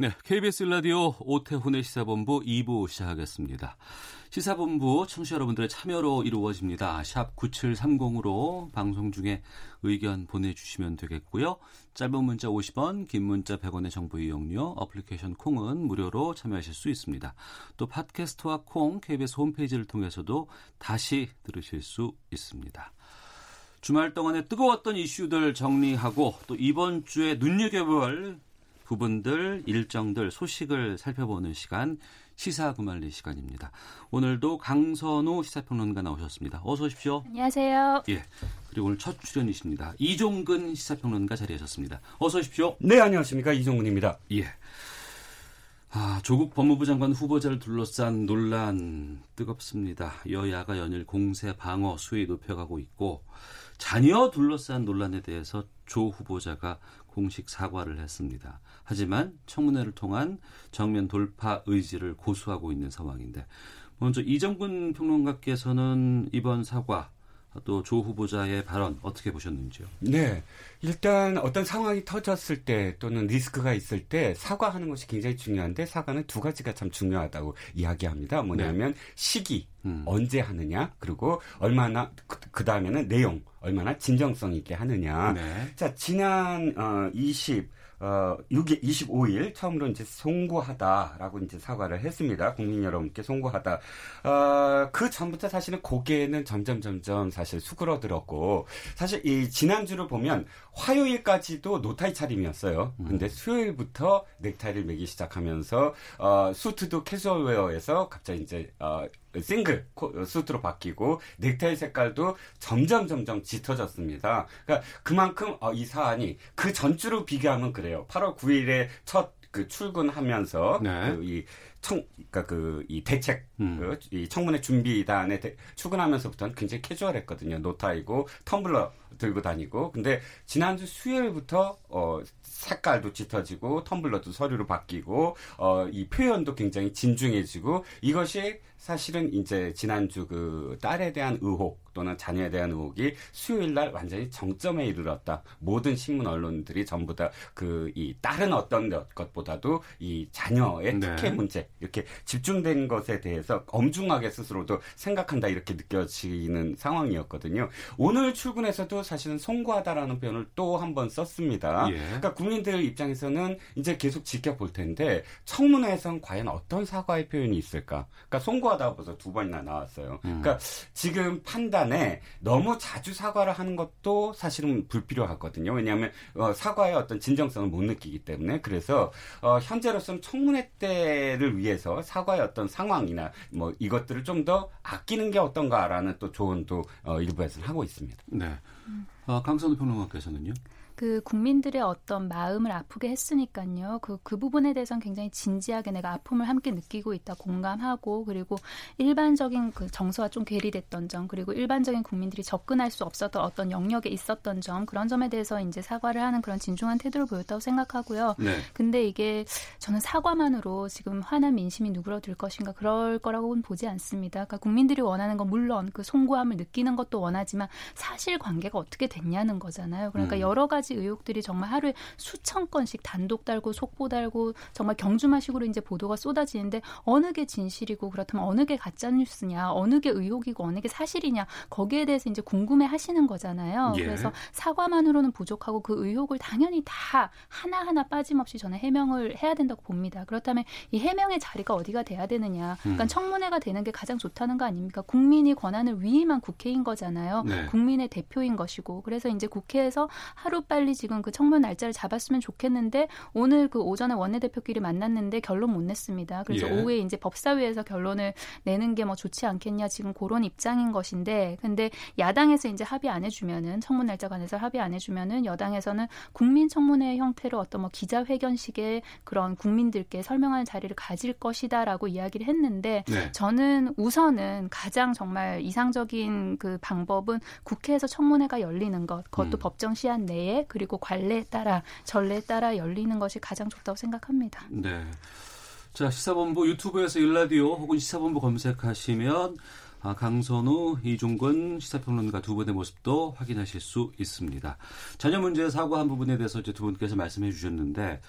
네, KBS 라디오 오태훈의 시사본부 2부 시작하겠습니다. 시사본부 청취자 여러분들의 참여로 이루어집니다. 샵 9730으로 방송 중에 의견 보내주시면 되겠고요. 짧은 문자 50원, 긴 문자 100원의 정보 이용료, 어플리케이션 콩은 무료로 참여하실 수 있습니다. 또 팟캐스트와 콩, KBS 홈페이지를 통해서도 다시 들으실 수 있습니다. 주말 동안에 뜨거웠던 이슈들 정리하고 또 이번 주에 눈여겨볼 부분들, 일정들, 소식을 살펴보는 시간 시사 구말리 시간입니다. 오늘도 강선우 시사평론가 나오셨습니다. 어서 오십시오. 안녕하세요. 예. 그리고 오늘 첫 출연이십니다. 이종근 시사평론가 자리하셨습니다. 어서 오십시오. 네, 안녕하십니까. 이종근입니다. 예. 아, 조국 법무부 장관 후보자를 둘러싼 논란 뜨겁습니다. 여야가 연일 공세 방어 수위 높여가고 있고 자녀 둘러싼 논란에 대해서 조 후보자가 공식 사과를 했습니다. 하지만 청문회를 통한 정면 돌파 의지를 고수하고 있는 상황인데 먼저 이정근 평론가께서는 이번 사과 또 조 후보자의 발언 어떻게 보셨는지요? 네. 일단 어떤 상황이 터졌을 때 또는 리스크가 있을 때 사과하는 것이 굉장히 중요한데 사과는 두 가지가 참 중요하다고 이야기합니다. 뭐냐면 네. 시기, 음. 언제 하느냐, 그리고 얼마나, 그, 그 다음에는 내용, 얼마나 진정성 있게 하느냐. 네. 자, 지난, 어, 20, 어, 6일, 25일 처음으로 이제 송구하다라고 이제 사과를 했습니다. 국민 여러분께 송구하다. 어, 그 전부터 사실은 고개는 점점 점점 사실 수그러들었고 사실 이 지난주를 보면 화요일까지도 노타이 차림이었어요. 음. 근데 수요일부터 넥타이를 매기 시작하면서 어, 수트도 캐주얼웨어에서 갑자기 이제 어, 싱글 수트로 바뀌고 넥타이 색깔도 점점 점점 짙어졌습니다. 그러니까 그만큼 어, 이 사안이 그 전주로 비교하면 그래요. 8월 9일에 첫 그 출근하면서 네. 그이 청, 그니까 그, 이 대책, 음. 그, 이 청문회 준비단에 대, 출근하면서부터는 굉장히 캐주얼했거든요. 노타이고, 텀블러 들고 다니고. 근데 지난주 수요일부터, 어, 색깔도 짙어지고, 텀블러도 서류로 바뀌고, 어, 이 표현도 굉장히 진중해지고, 이것이 사실은 이제 지난주 그 딸에 대한 의혹 또는 자녀에 대한 의혹이 수요일 날 완전히 정점에 이르렀다. 모든 신문 언론들이 전부 다 그 이 다른 어떤 것보다도 이 자녀의 네. 특혜 문제 이렇게 집중된 것에 대해서 엄중하게 스스로도 생각한다 이렇게 느껴지는 상황이었거든요. 오늘 출근에서도 사실은 송구하다라는 표현을 또 한 번 썼습니다. 예. 그러니까 국민들 입장에서는 이제 계속 지켜볼 텐데 청문회에선 과연 어떤 사과의 표현이 있을까? 그러니까 송구하다 사과하다 벌써 두 번이나 나왔어요. 음. 그러니까 지금 판단 에 너무 자주 사과를 하는 것도 사실은 불필요하거든요. 왜냐하면 어, 사과의 어떤 진정성을 못 느끼기 때문에 그래서 어, 현재로서는 청문회 때를 위해서 사과의 어떤 상황이나 뭐 이것들을 좀 더 아끼는 게 어떤가라는 또 조언도 어, 일부에서는 하고 있습니다. 네. 어, 강선우 평론가께서는요? 그 국민들의 어떤 마음을 아프게 했으니까요. 그, 그 부분에 대해서는 굉장히 진지하게 내가 아픔을 함께 느끼고 있다 공감하고 그리고 일반적인 그 정서와 좀 괴리됐던 점 그리고 일반적인 국민들이 접근할 수 없었던 어떤 영역에 있었던 점 그런 점에 대해서 이제 사과를 하는 그런 진중한 태도를 보였다고 생각하고요. 네. 근데 이게 저는 사과만으로 지금 화난 민심이 누그러들 것인가 그럴 거라고는 보지 않습니다. 그러니까 국민들이 원하는 건 물론 그 송구함을 느끼는 것도 원하지만 사실 관계가 어떻게 됐냐는 거잖아요. 그러니까 음. 여러 가지 가지 의혹들이 정말 하루에 수천 건씩 단독 달고 속보 달고 정말 경주마식으로 이제 보도가 쏟아지는데 어느 게 진실이고 그렇다면 어느 게 가짜 뉴스냐, 어느 게 의혹이고 어느 게 사실이냐 거기에 대해서 이제 궁금해 하시는 거잖아요. 예. 그래서 사과만으로는 부족하고 그 의혹을 당연히 다 하나하나 빠짐없이 저는 해명을 해야 된다고 봅니다. 그렇다면 이 해명의 자리가 어디가 돼야 되느냐. 그러니까 음. 청문회가 되는 게 가장 좋다는 거 아닙니까? 국민이 권한을 위임한 국회인 거잖아요. 네. 국민의 대표인 것이고. 그래서 이제 국회에서 하루빨리 빨리 지금 그 청문 날짜를 잡았으면 좋겠는데 오늘 그 오전에 원내대표끼리 만났는데 결론 못 냈습니다. 그래서 예. 오후에 이제 법사위에서 결론을 내는 게 뭐 좋지 않겠냐 지금 그런 입장인 것인데 근데 야당에서 이제 합의 안 해주면은 청문 날짜 관해서 합의 안 해주면은 여당에서는 국민 청문회 형태로 어떤 뭐 기자회견식의 그런 국민들께 설명하는 자리를 가질 것이다라고 이야기를 했는데 네. 저는 우선은 가장 정말 이상적인 그 방법은 국회에서 청문회가 열리는 것, 그것도 음. 법정 시한 내에 그리고 관례에 따라 전례에 따라 열리는 것이 가장 좋다고 생각합니다. 네. 자 시사본부 유튜브에서 일라디오 혹은 시사본부 검색하시면 아, 강선우, 이종근 시사평론가 두 분의 모습도 확인하실 수 있습니다. 자녀 문제 사고한 부분에 대해서 이제 두 분께서 말씀해 주셨는데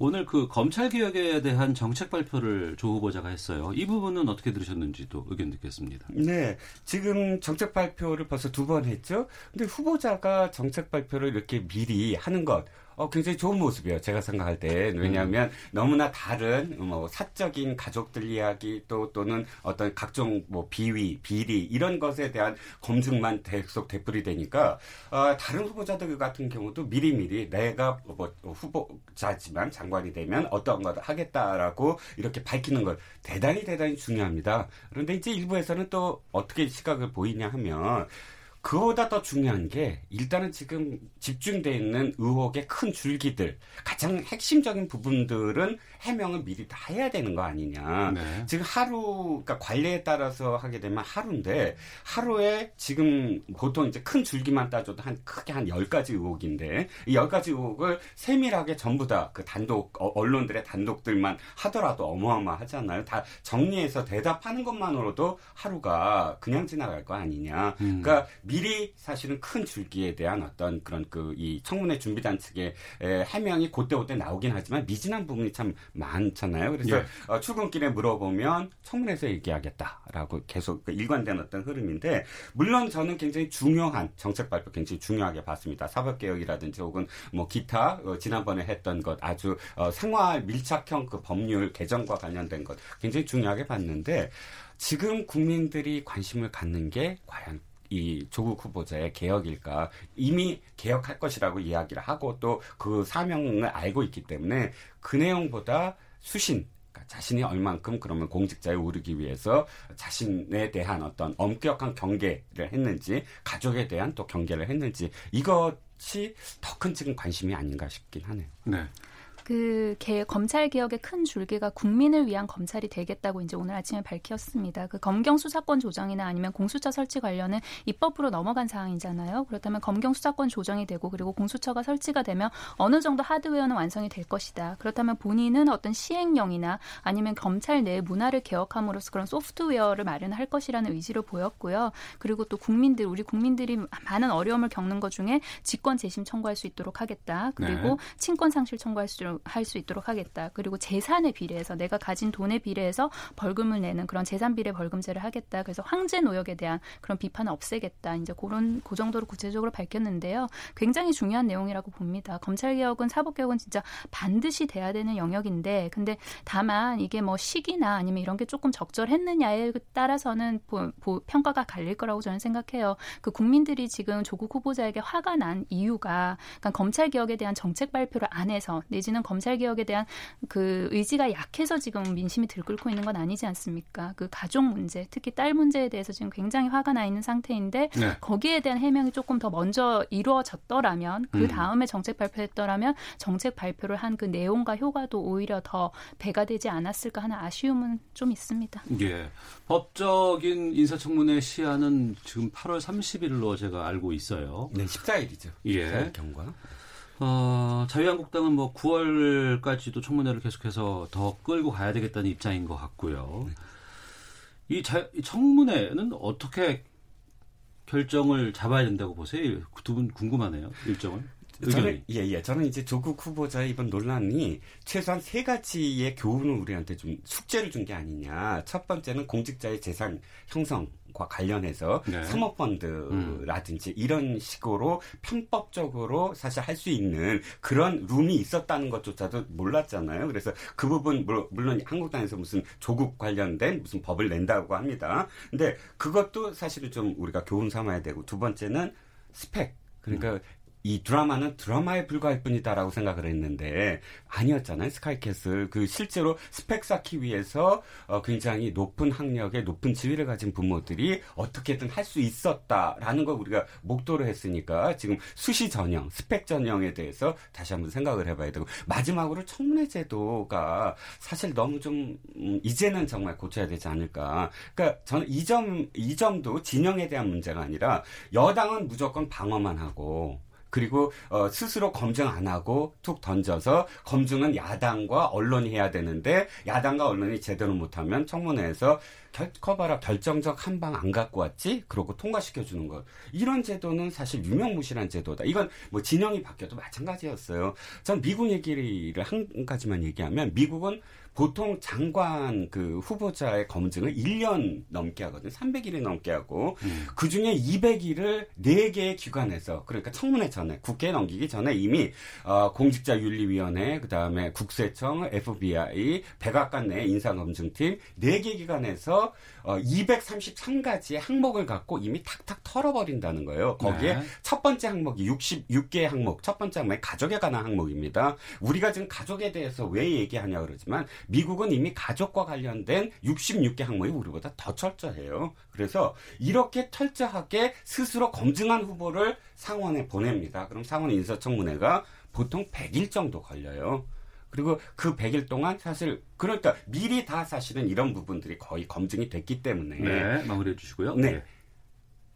오늘 그 검찰 개혁에 대한 정책 발표를 조 후보자가 했어요. 이 부분은 어떻게 들으셨는지도 의견 듣겠습니다. 네, 지금 정책 발표를 벌써 두 번 했죠. 근데 후보자가 정책 발표를 이렇게 미리 하는 것 어, 굉장히 좋은 모습이에요. 제가 생각할 때. 왜냐하면 음. 너무나 다른 뭐 사적인 가족들 이야기 또 또는 어떤 각종 뭐 비위, 비리 이런 것에 대한 검증만 계속 되풀이 되니까 어, 다른 후보자들 같은 경우도 미리미리 내가 뭐 후보자지만 장관이 되면 어떤 것을 하겠다라고 이렇게 밝히는 걸 대단히 대단히 중요합니다. 그런데 이제 일부에서는 또 어떻게 시각을 보이냐 하면 그보다 더 중요한 게 일단은 지금 집중돼 있는 의혹의 큰 줄기들 가장 핵심적인 부분들은 해명을 미리 다 해야 되는 거 아니냐. 네. 지금 하루 그러니까 관례에 따라서 하게 되면 하루인데 하루에 지금 보통 이제 큰 줄기만 따져도 한 크게 한 열가지 의혹인데 이 열가지 의혹을 세밀하게 전부 다 그 단독 어, 언론들의 단독들만 하더라도 어마어마하잖아요. 다 정리해서 대답하는 것만으로도 하루가 그냥 지나갈 거 아니냐. 음. 그러니까 미리 사실은 큰 줄기에 대한 어떤 그런 그 이 청문회 준비단 측의 해명이 그때그때 나오긴 하지만 미진한 부분이 참 많잖아요. 그래서 예. 어, 출근길에 물어보면 청문회에서 얘기하겠다라고 계속 그 일관된 어떤 흐름인데 물론 저는 굉장히 중요한 정책 발표 굉장히 중요하게 봤습니다. 사법 개혁이라든지 혹은 뭐 기타 어, 지난번에 했던 것 아주 어, 생활 밀착형 그 법률 개정과 관련된 것 굉장히 중요하게 봤는데 지금 국민들이 관심을 갖는 게 과연 이 조국 후보자의 개혁일까 이미 개혁할 것이라고 이야기를 하고 또 그 사명을 알고 있기 때문에 그 내용보다 수신 그러니까 자신이 얼만큼 그러면 공직자에 오르기 위해서 자신에 대한 어떤 엄격한 경계를 했는지 가족에 대한 또 경계를 했는지 이것이 더 큰 지금 관심이 아닌가 싶긴 하네요. 네. 그 개, 검찰 개혁의 큰 줄기가 국민을 위한 검찰이 되겠다고 이제 오늘 아침에 밝혔습니다. 그 검경 수사권 조정이나 아니면 공수처 설치 관련은 입법으로 넘어간 사항이잖아요. 그렇다면 검경 수사권 조정이 되고 그리고 공수처가 설치가 되면 어느 정도 하드웨어는 완성이 될 것이다. 그렇다면 본인은 어떤 시행령이나 아니면 검찰 내 문화를 개혁함으로써 그런 소프트웨어를 마련할 것이라는 의지를 보였고요. 그리고 또 국민들 우리 국민들이 많은 어려움을 겪는 것 중에 직권 재심 청구할 수 있도록 하겠다. 그리고 네. 친권 상실 청구할 수할 수 있도록 하겠다. 그리고 재산에 비례해서 내가 가진 돈에 비례해서 벌금을 내는 그런 재산 비례 벌금제를 하겠다. 그래서 황제 노역에 대한 그런 비판을 없애겠다. 이제 그런 그 정도로 구체적으로 밝혔는데요. 굉장히 중요한 내용이라고 봅니다. 검찰 개혁은 사법 개혁은 진짜 반드시 돼야 되는 영역인데 근데 다만 이게 뭐 시기나 아니면 이런 게 조금 적절했느냐에 따라서는 보, 보, 평가가 갈릴 거라고 저는 생각해요. 그 국민들이 지금 조국 후보자에게 화가 난 이유가 그러니까 검찰 개혁에 대한 정책 발표를 안 해서 내지는 검찰 개혁에 대한 그 의지가 약해서 지금 민심이 들끓고 있는 건 아니지 않습니까? 그 가족 문제, 특히 딸 문제에 대해서 지금 굉장히 화가 나 있는 상태인데 네. 거기에 대한 해명이 조금 더 먼저 이루어졌더라면 그 음. 다음에 정책 발표했더라면 정책 발표를 한 그 내용과 효과도 오히려 더 배가 되지 않았을까 하는 아쉬움은 좀 있습니다. 예. 법적인 인사청문회 시한은 지금 8월 30일로 제가 알고 있어요. 네, 14일이죠. 예. 14일 경과. 어, 자유한국당은 뭐 9월까지도 청문회를 계속해서 더 끌고 가야 되겠다는 입장인 것 같고요. 네. 이, 자, 이 청문회는 어떻게 결정을 잡아야 된다고 보세요? 두 분 궁금하네요. 일정을. 저는 예, 예. 저는 이제 조국 후보자의 이번 논란이 최소한 세 가지의 교훈을 우리한테 좀 숙제를 준 게 아니냐. 첫 번째는 공직자의 재산 형성 과 관련해서 네. 사모펀드라든지 음. 이런 식으로 편법적으로 사실 할 수 있는 그런 룸이 있었다는 것조차도 몰랐잖아요. 그래서 그 부분 물론 한국당에서 무슨 조국 관련된 무슨 법을 낸다고 합니다. 근데 그것도 사실은 좀 우리가 교훈 삼아야 되고 두 번째는 스펙 그러니까 음. 이 드라마는 드라마에 불과할 뿐이다라고 생각을 했는데 아니었잖아요. 스카이캐슬 그 실제로 스펙 쌓기 위해서 어 굉장히 높은 학력에 높은 지위를 가진 부모들이 어떻게든 할 수 있었다라는 걸 우리가 목도를 했으니까 지금 수시 전형, 스펙 전형에 대해서 다시 한번 생각을 해봐야 되고 마지막으로 청문회 제도가 사실 너무 좀 음, 이제는 정말 고쳐야 되지 않을까. 그러니까 저는 이 점 이 점도 진영에 대한 문제가 아니라 여당은 무조건 방어만 하고 그리고 어, 스스로 검증 안 하고 툭 던져서 검증은 야당과 언론이 해야 되는데 야당과 언론이 제대로 못하면 청문회에서 결, 커봐라 결정적 한 방 안 갖고 왔지? 그러고 통과시켜 주는 것 이런 제도는 사실 유명무실한 제도다. 이건 뭐 진영이 바뀌어도 마찬가지였어요. 전 미국 얘기를 한 가지만 얘기하면 미국은 보통 장관 그 후보자의 검증을 1년 넘게 하거든요. 300일이 넘게 하고 음. 그 중에 200일을 4개의 기관에서 그러니까 청문회 전에 국회에 넘기기 전에 이미 어, 공직자윤리위원회 그다음에 국세청, FBI, 백악관 내 인사검증팀 4개 기관에서 어, 233가지의 항목을 갖고 이미 탁탁 털어버린다는 거예요. 거기에 네. 첫 번째 항목이 66개의 항목, 첫 번째 항목이 가족에 관한 항목입니다. 우리가 지금 가족에 대해서 왜 얘기하냐 그러지만 미국은 이미 가족과 관련된 66개 항목이 우리보다 더 철저해요. 그래서 이렇게 철저하게 스스로 검증한 후보를 상원에 보냅니다. 그럼 상원 인사청문회가 보통 100일 정도 걸려요. 그리고 그 100일 동안 사실 그러니까 미리 다 사실은 이런 부분들이 거의 검증이 됐기 때문에 네, 마무리해 주시고요. 네. 네.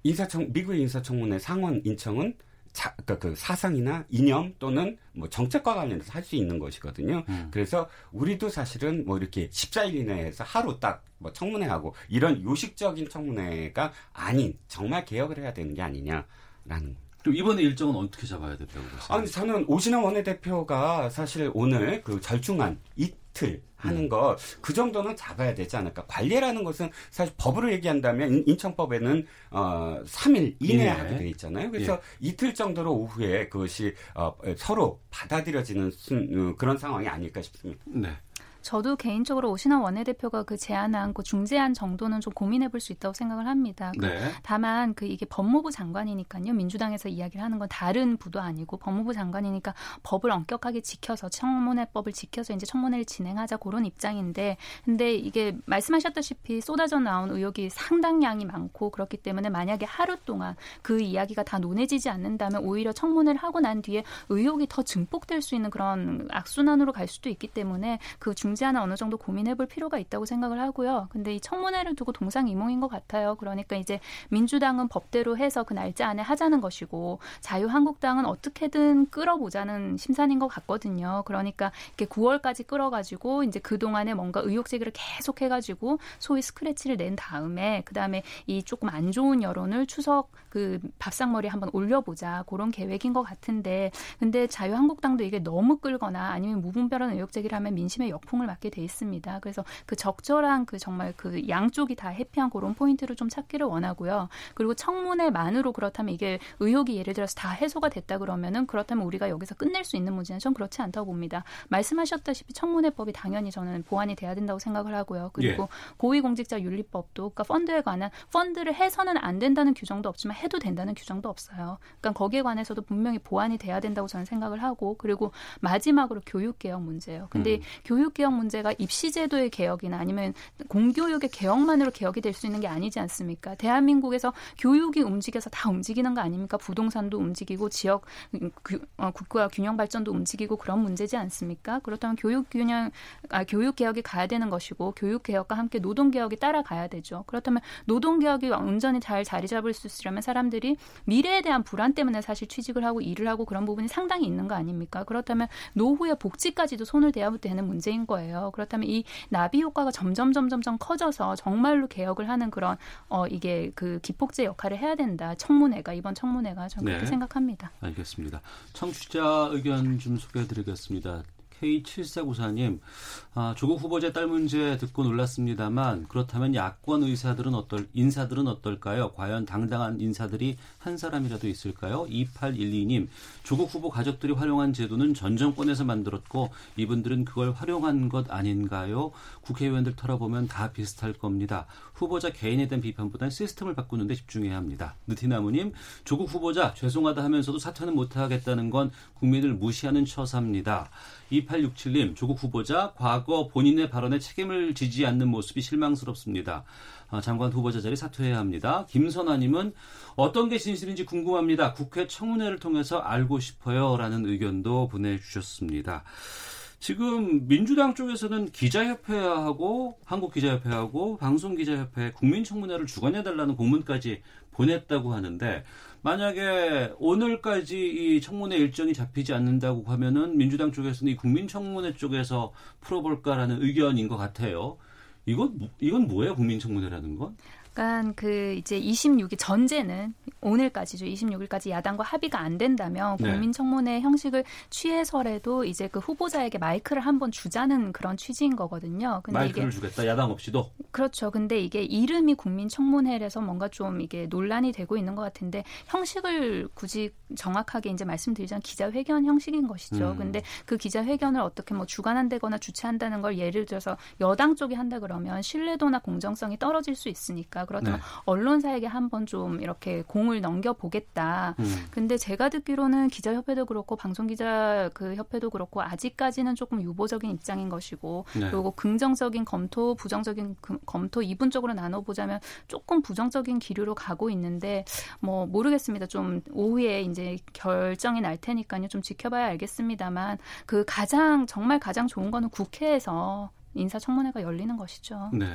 인사청 미국의 인사청문회 상원 인청은 자, 그러니까 그 사상이나 이념 또는 뭐 정책과 관련해서 할 수 있는 것이거든요. 음. 그래서 우리도 사실은 뭐 이렇게 14일 이내에서 하루 딱 뭐 청문회하고 이런 요식적인 청문회가 아닌 정말 개혁을 해야 되는 게 아니냐라는 그럼 이번에 일정은 어떻게 잡아야 된다고 보세요? 아니 저는 오신환 원내대표가 사실 오늘 그 절충안 이틀 하는 음. 거그 정도는 잡아야 되지 않을까. 관례라는 것은 사실 법으로 얘기한다면 인천법에는 어 3일 이내에 예. 하게 돼 있잖아요. 그래서 예. 이틀 정도로 오후에 그것이 어, 서로 받아들여지는 순, 어, 그런 상황이 아닐까 싶습니다. 네. 저도 개인적으로 오신환 원내대표가 그 제안한 그 중재안 정도는 좀 고민해 볼 수 있다고 생각을 합니다. 그 네. 다만 그 이게 법무부 장관이니까요. 민주당에서 이야기를 하는 건 다른 부도 아니고 법무부 장관이니까 법을 엄격하게 지켜서 청문회법을 지켜서 이제 청문회를 진행하자 그런 입장인데 근데 이게 말씀하셨다시피 쏟아져 나온 의혹이 상당량이 많고 그렇기 때문에 만약에 하루 동안 그 이야기가 다 논해지지 않는다면 오히려 청문회를 하고 난 뒤에 의혹이 더 증폭될 수 있는 그런 악순환으로 갈 수도 있기 때문에 그 중 재하는 어느 정도 고민해 볼 필요가 있다고 생각을 하고요. 근데 이 청문회를 두고 동상이몽인 것 같아요. 그러니까 이제 민주당은 법대로 해서 그 날짜 안에 하자는 것이고 자유한국당은 어떻게든 끌어보자는 심산인 것 같거든요. 그러니까 이렇게 9월까지 끌어가지고 이제 그 동안에 뭔가 의혹 제기를 계속 해가지고 소위 스크래치를 낸 다음에 그 다음에 이 조금 안 좋은 여론을 추석 그 밥상머리에 한번 올려보자 그런 계획인 것 같은데 근데 자유한국당도 이게 너무 끌거나 아니면 무분별한 의혹 제기를 하면 민심의 역풍을 맞게 돼 있습니다. 그래서 그 적절한 그 정말 그 양쪽이 다 해피한 그런 포인트를 좀 찾기를 원하고요. 그리고 청문회만으로 그렇다면 이게 의혹이 예를 들어서 다 해소가 됐다 그러면은 그렇다면 우리가 여기서 끝낼 수 있는 문제는 전 그렇지 않다고 봅니다. 말씀하셨다시피 청문회법이 당연히 저는 보완이 돼야 된다고 생각을 하고요. 그리고 예. 고위공직자 윤리법도 그러니까 펀드에 관한 펀드를 해서는 안 된다는 규정도 없지만 해도 된다는 규정도 없어요. 그러니까 거기에 관해서도 분명히 보완이 돼야 된다고 저는 생각을 하고 그리고 마지막으로 교육 개혁 문제예요. 근데 음. 교육 개혁 문제가 입시 제도의 개혁이나 아니면 공교육의 개혁만으로 개혁이 될 수 있는 게 아니지 않습니까? 대한민국에서 교육이 움직여서 다 움직이는 거 아닙니까? 부동산도 움직이고 지역 어, 국가 균형 발전도 움직이고 그런 문제지 않습니까? 그렇다면 교육 균형 아, 교육 개혁이 가야 되는 것이고 교육 개혁과 함께 노동 개혁이 따라가야 되죠. 그렇다면 노동 개혁이 온전히 잘 자리 잡을 수 있으려면 사람들이 미래에 대한 불안 때문에 사실 취직을 하고 일을 하고 그런 부분이 상당히 있는 거 아닙니까? 그렇다면 노후의 복지까지도 손을 대야 되는 문제인 거예요. 그렇다면 이 나비 효과가 점점 점점점 커져서 정말로 개혁을 하는 그런 어 이게 그 기폭제 역할을 해야 된다. 청문회가 이번 청문회가 저는 네. 그렇게 생각합니다. 알겠습니다. 청취자 의견 좀 소개해 드리겠습니다. K7494님, 아, 조국 후보자 딸 문제 듣고 놀랐습니다만 그렇다면 야권 의사들은 어떨 인사들은 어떨까요? 과연 당당한 인사들이 한 사람이라도 있을까요? 2812님, 조국 후보 가족들이 활용한 제도는 전 정권에서 만들었고 이분들은 그걸 활용한 것 아닌가요? 국회의원들 털어보면 다 비슷할 겁니다. 후보자 개인에 대한 비판보다는 시스템을 바꾸는 데 집중해야 합니다. 느티나무님, 조국 후보자 죄송하다 하면서도 사퇴는 못하겠다는 건 국민을 무시하는 처사입니다. 2867님, 조국 후보자 과거 본인의 발언에 책임을 지지 않는 모습이 실망스럽습니다. 아, 장관 후보자 자리 사퇴해야 합니다. 김선아님은 어떤 게 진실인지 궁금합니다. 국회 청문회를 통해서 알고 싶어요. 라는 의견도 보내주셨습니다. 지금 민주당 쪽에서는 기자협회하고 한국기자협회하고 방송기자협회 국민청문회를 주관해달라는 공문까지 보냈다고 하는데 만약에 오늘까지 이 청문회 일정이 잡히지 않는다고 하면은 민주당 쪽에서는 이 국민청문회 쪽에서 풀어볼까라는 의견인 것 같아요. 이건 이건 뭐예요 국민청문회라는 건? 그러니까 그 이제 26일 전제는 오늘까지죠. 26일까지 야당과 합의가 안 된다면 네. 국민청문회 형식을 취해서라도 이제 그 후보자에게 마이크를 한번 주자는 그런 취지인 거거든요. 근데 마이크를 이게, 주겠다. 야당 없이도. 그렇죠. 근데 이게 이름이 국민청문회라서 뭔가 좀 이게 논란이 되고 있는 것 같은데 형식을 굳이 정확하게 이제 말씀드리자면 기자회견 형식인 것이죠. 음. 근데 그 기자회견을 어떻게 뭐 주관한다거나 주최한다는 걸 예를 들어서 여당 쪽이 한다 그러면 신뢰도나 공정성이 떨어질 수 있으니까 그렇다면 네. 언론사에게 한번 좀 이렇게 공을 넘겨보겠다. 음. 근데 제가 듣기로는 기자협회도 그렇고 방송기자 그 협회도 그렇고 아직까지는 조금 유보적인 입장인 것이고 네. 그리고 긍정적인 검토, 부정적인 검토 이분적으로 나눠보자면 조금 부정적인 기류로 가고 있는데 뭐 모르겠습니다. 좀 오후에 이제 결정이 날 테니까요. 좀 지켜봐야 알겠습니다만 그 가장 정말 가장 좋은 거는 국회에서 인사청문회가 열리는 것이죠. 네.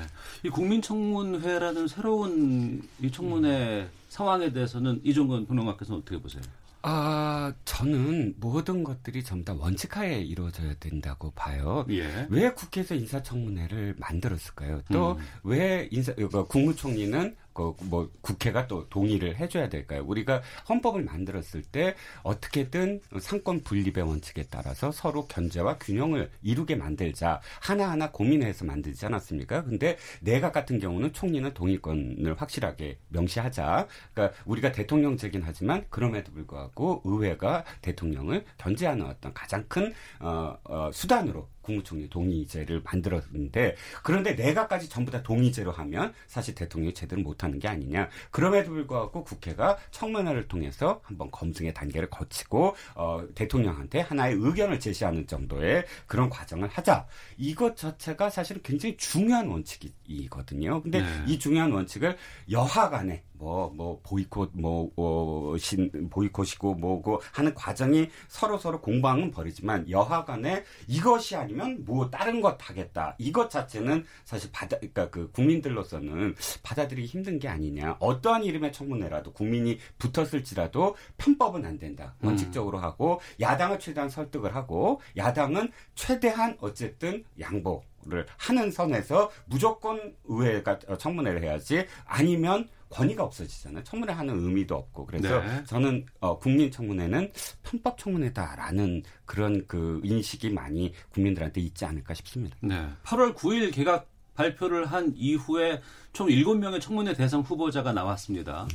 이 국민청문회라는 새로운 이 청문회 음. 상황에 대해서는 이종근 평론가께서는 어떻게 보세요? 아, 저는 모든 것들이 전부 다 원칙하에 이루어져야 된다고 봐요. 예. 왜 국회에서 인사청문회를 만들었을까요? 또왜 음. 인사, 국무총리는 그 뭐 국회가 또 동의를 해줘야 될까요? 우리가 헌법을 만들었을 때 어떻게든 상권 분립의 원칙에 따라서 서로 견제와 균형을 이루게 만들자 하나하나 고민해서 만들지 않았습니까? 근데 내각 같은 경우는 총리는 동의권을 확실하게 명시하자. 그러니까 우리가 대통령제긴 하지만 그럼에도 불구하고 의회가 대통령을 견제하는 어떤 가장 큰 어, 어, 수단으로 국무총리 동의제를 만들었는데 그런데 내가까지 전부 다 동의제로 하면 사실 대통령이 제대로 못하는 게 아니냐. 그럼에도 불구하고 국회가 청문회를 통해서 한번 검증의 단계를 거치고 어, 대통령한테 하나의 의견을 제시하는 정도의 그런 과정을 하자. 이것 자체가 사실은 굉장히 중요한 원칙이거든요. 근데 네. 이 중요한 원칙을 여하 간에 뭐, 뭐, 보이콧, 뭐, 어, 신, 보이콧이고, 뭐고 하는 과정이 서로 서로 공방은 벌이지만 여하 간에 이것이 아니면 뭐 다른 것 하겠다. 이것 자체는 사실 받아, 그러니까 그 국민들로서는 받아들이기 힘든 게 아니냐. 어떠한 이름의 청문회라도 국민이 붙었을지라도 편법은 안 된다. 음. 원칙적으로 하고 야당을 최대한 설득을 하고 야당은 최대한 어쨌든 양보. 를 하는 선에서 무조건 의회가 청문회를 해야지 아니면 권위가 없어지잖아요. 청문회 하는 의미도 없고 그래서 네. 저는 어, 국민 청문회는 편법 청문회다라는 그런 그 인식이 많이 국민들한테 있지 않을까 싶습니다. 네. 8월 9일 개각 발표를 한 이후에 총 7명의 청문회 대상 후보자가 나왔습니다.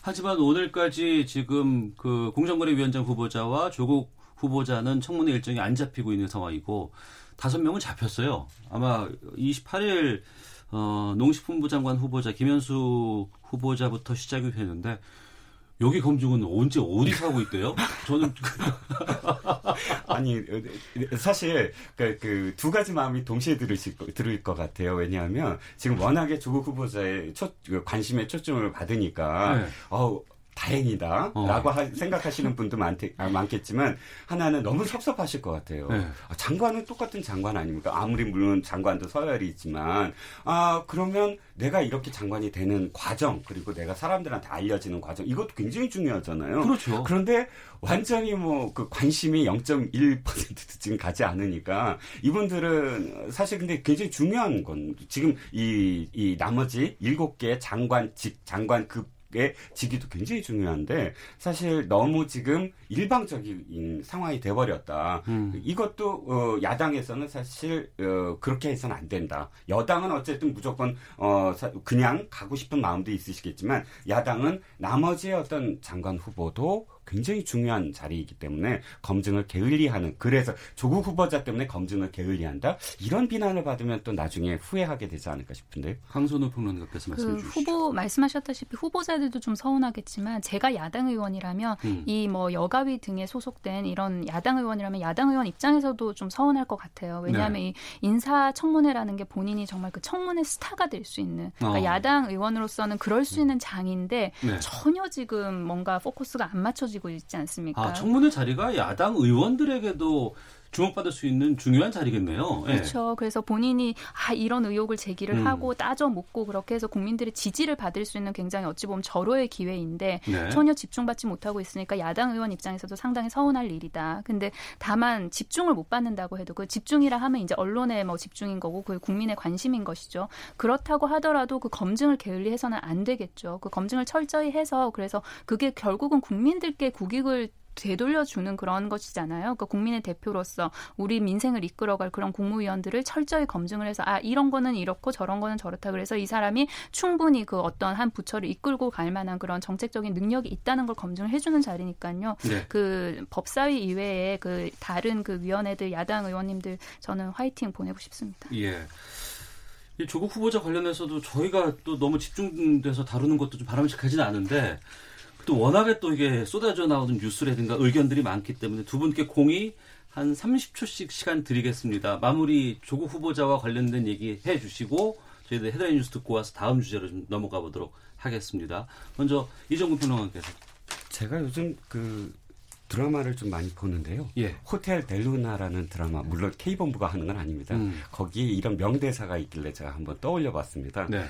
하지만 오늘까지 지금 그 공정거래위원장 후보자와 조국 후보자는 청문회 일정이 안 잡히고 있는 상황이고 다섯 명은 잡혔어요. 아마 28일 어, 농식품부 장관 후보자 김현수 후보자부터 시작이 되는데 여기 검증은 언제 어디서 하고 있대요? 저는 아니 사실 그두 가지 마음이 동시에 들으실 들을 것 같아요. 왜냐하면 지금 워낙에 조국 후보자의 초, 그 관심의 초점을 받으니까 네. 어 다행이다. 어. 라고 생각하시는 분도 많대, 아, 많겠지만, 하나는 너무 섭섭하실 것 같아요. 네. 아, 장관은 똑같은 장관 아닙니까? 아무리 물론 장관도 서열이 있지만, 아, 그러면 내가 이렇게 장관이 되는 과정, 그리고 내가 사람들한테 알려지는 과정, 이것도 굉장히 중요하잖아요. 그렇죠. 그런데 완전히 뭐 그 관심이 0.1%도 지금 가지 않으니까, 이분들은 사실 근데 굉장히 중요한 건, 지금 이, 이 나머지 7개 장관직, 장관급 의 지기도 굉장히 중요한데 사실 너무 지금 일방적인 상황이 돼버렸다. 음. 이것도 어, 야당에서는 사실 어, 그렇게 해서는 안 된다. 여당은 어쨌든 무조건 어, 그냥 가고 싶은 마음도 있으시겠지만 야당은 나머지의 어떤 장관 후보도 굉장히 중요한 자리이기 때문에 검증을 게을리하는 그래서 조국 후보자 때문에 검증을 게을리한다 이런 비난을 받으면 또 나중에 후회하게 되지 않을까 싶은데 황선우 평론가께서 말씀해 그 주시죠. 후보 말씀하셨다시피 후보자들도 좀 서운하겠지만 제가 야당 의원이라면 음. 이뭐 여가위 등에 소속된 이런 야당 의원이라면 야당 의원 입장에서도 좀 서운할 것 같아요. 왜냐하면 네. 이 인사 청문회라는 게 본인이 정말 그 청문회 스타가 될 수 있는 그러니까 어. 야당 의원으로서는 그럴 수 있는 장인데 네. 전혀 지금 뭔가 포커스가 안 맞춰지 이 루어지고 있지 않습니까? 아, 청문회 자리가 야당 의원들에게도 주목받을 수 있는 중요한 자리겠네요. 예. 그렇죠. 네. 그래서 본인이 아 이런 의혹을 제기를 음. 하고 따져 묻고 그렇게 해서 국민들의 지지를 받을 수 있는 굉장히 어찌 보면 절호의 기회인데 네. 전혀 집중받지 못하고 있으니까 야당 의원 입장에서도 상당히 서운할 일이다. 근데 다만 집중을 못 받는다고 해도 그 집중이라 하면 이제 언론의 뭐 집중인 거고 그 국민의 관심인 것이죠. 그렇다고 하더라도 그 검증을 게을리 해서는 안 되겠죠. 그 검증을 철저히 해서 그래서 그게 결국은 국민들께 국익을 되돌려주는 그런 것이잖아요. 그러니까 국민의 대표로서 우리 민생을 이끌어갈 그런 국무위원들을 철저히 검증을 해서 아 이런 거는 이렇고 저런 거는 저렇다 그래서 이 사람이 충분히 그 어떤 한 부처를 이끌고 갈 만한 그런 정책적인 능력이 있다는 걸 검증을 해주는 자리니까요. 네. 그 법사위 이외에 그 다른 그 위원회들 야당 의원님들 저는 화이팅 보내고 싶습니다. 예. 이 조국 후보자 관련해서도 저희가 또 너무 집중돼서 다루는 것도 좀 바람직하지는 않은데 또 워낙에 또 이게 쏟아져 나오는 뉴스라든가 의견들이 많기 때문에 두 분께 공이 한 30초씩 시간 드리겠습니다. 마무리 조국 후보자와 관련된 얘기 해 주시고 저희들 헤드라인 뉴스 듣고 와서 다음 주제로 좀 넘어가 보도록 하겠습니다. 먼저 이정근 평론가께서 제가 요즘 그 드라마를 좀 많이 보는데요. 예. 호텔 델루나라는 드라마, 물론 K본부가 하는 건 아닙니다. 음. 거기에 이런 명대사가 있길래 제가 한번 떠올려 봤습니다. 네.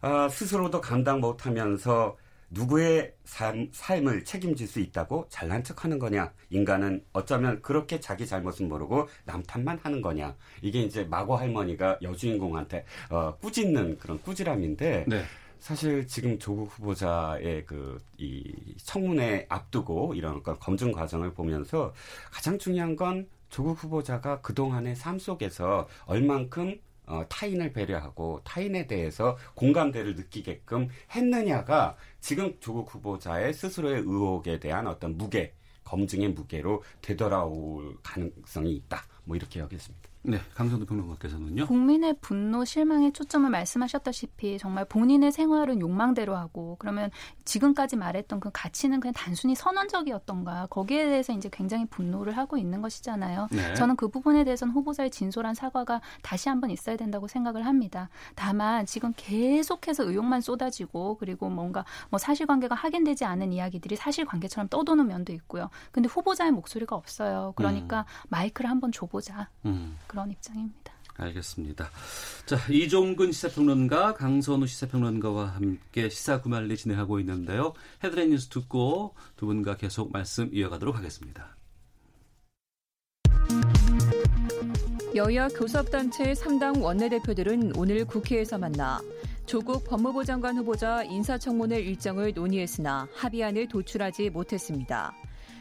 아, 스스로도 감당 못하면서 누구의 삶, 삶을 책임질 수 있다고 잘난 척 하는 거냐. 인간은 어쩌면 그렇게 자기 잘못은 모르고 남 탓만 하는 거냐. 이게 이제 마고 할머니가 여주인공한테 어, 꾸짖는 그런 꾸지람인데 네. 사실 지금 조국 후보자의 그 이 청문회 앞두고 이런 검증 과정을 보면서 가장 중요한 건 조국 후보자가 그동안의 삶 속에서 얼만큼 어, 타인을 배려하고 타인에 대해서 공감대를 느끼게끔 했느냐가 지금 조국 후보자의 스스로의 의혹에 대한 어떤 무게, 검증의 무게로 되돌아올 가능성이 있다. 뭐 이렇게 여겼습니다. 네, 강선도 평론가께서는요. 국민의 분노, 실망에 초점을 말씀하셨다시피 정말 본인의 생활은 욕망대로 하고 그러면 지금까지 말했던 그 가치는 그냥 단순히 선언적이었던가 거기에 대해서 이제 굉장히 분노를 하고 있는 것이잖아요. 네. 저는 그 부분에 대해서는 후보자의 진솔한 사과가 다시 한번 있어야 된다고 생각을 합니다. 다만 지금 계속해서 의혹만 쏟아지고 그리고 뭔가 뭐 사실관계가 확인되지 않은 이야기들이 사실관계처럼 떠도는 면도 있고요. 근데 후보자의 목소리가 없어요. 그러니까 음. 마이크를 한번 줘보자. 음. 그런 입장입니다. 알겠습니다. 자, 이종근 시사평론가, 강선우 시사평론가와 함께 시사 구말리 진행하고 있는데요. 헤드라인 뉴스 듣고 두 분과 계속 말씀 이어가도록 하겠습니다. 여야 교섭단체 3당 원내대표들은 오늘 국회에서 만나 조국 법무부 장관 후보자 인사청문회 일정을 논의했으나 합의안을 도출하지 못했습니다.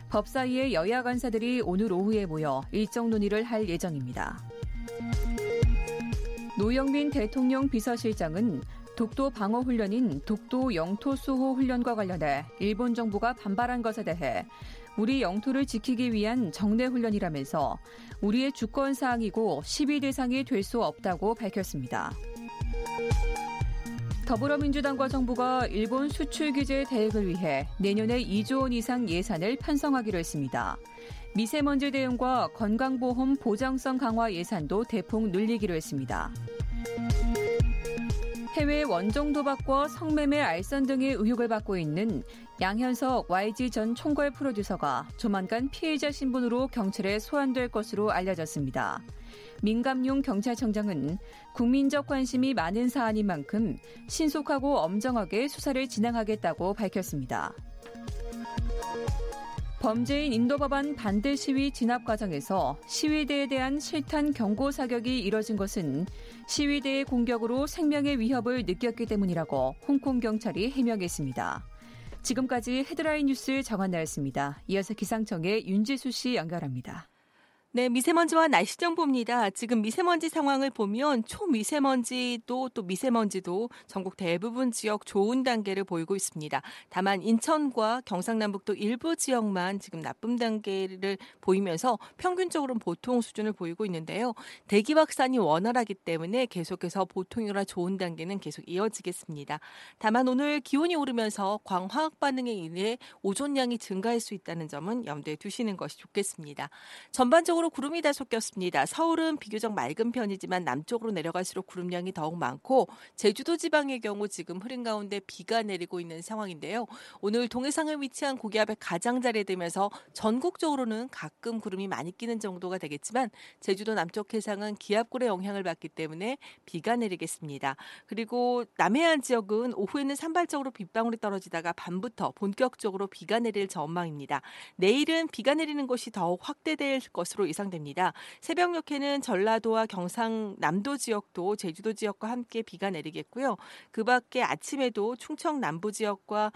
법사위의 여야 간사들이 오늘 오후에 모여 일정 논의를 할 예정입니다. 노영민 대통령 비서실장은 독도 방어 훈련인 독도 영토 수호 훈련과 관련해 일본 정부가 반발한 것에 대해 우리 영토를 지키기 위한 정례 훈련이라면서 우리의 주권 사항이고 시비 대상이 될 수 없다고 밝혔습니다. 더불어민주당과 정부가 일본 수출 규제 대응을 위해 내년에 2조 원 이상 예산을 편성하기로 했습니다. 미세먼지 대응과 건강보험 보장성 강화 예산도 대폭 늘리기로 했습니다. 해외 원정 도박과 성매매 알선 등의 의혹을 받고 있는 양현석 YG 전 총괄 프로듀서가 조만간 피해자 신분으로 경찰에 소환될 것으로 알려졌습니다. 민감용 경찰청장은 국민적 관심이 많은 사안인 만큼 신속하고 엄정하게 수사를 진행하겠다고 밝혔습니다. 범죄인 인도법안 반대 시위 진압 과정에서 시위대에 대한 실탄 경고 사격이 이뤄진 것은 시위대의 공격으로 생명의 위협을 느꼈기 때문이라고 홍콩 경찰이 해명했습니다. 지금까지 헤드라인 뉴스 정한나였습니다. 이어서 기상청의 윤지수 씨 연결합니다. 네, 미세먼지와 날씨 정보입니다. 지금 미세먼지 상황을 보면 초미세먼지도 또 미세먼지도 전국 대부분 지역 좋은 단계를 보이고 있습니다. 다만 인천과 경상남북도 일부 지역만 지금 나쁨 단계를 보이면서 평균적으로는 보통 수준을 보이고 있는데요. 대기 확산이 원활하기 때문에 계속해서 보통이라 좋은 단계는 계속 이어지겠습니다. 다만 오늘 기온이 오르면서 광화학 반응에 의해 오존량이 증가할 수 있다는 점은 염두에 두시는 것이 좋겠습니다. 전반적으로 전국적으로 구름이 다 섞였습니다. 서울은 비교적 맑은 편이지만 남쪽으로 내려갈수록 구름량이 더욱 많고 제주도 지방의 경우 지금 흐린 가운데 비가 내리고 있는 상황인데요. 오늘 동해상에 위치한 고기압의 가장자리에 들면서 전국적으로는 가끔 구름이 많이 끼는 정도가 되겠지만 제주도 남쪽 해상은 기압골의 영향을 받기 때문에 비가 내리겠습니다. 그리고 남해안 지역은 오후에는 산발적으로 빗방울이 떨어지다가 밤부터 본격적으로 비가 내릴 전망입니다. 내일은 비가 내리는 곳이 더욱 확대될 것으로 예상됩니다. 새벽녘에는 전라도와 경상남도 지역도 제주도 지역과 함께 비가 내리겠고요. 그 밖에 아침에도 충청 남부 지역과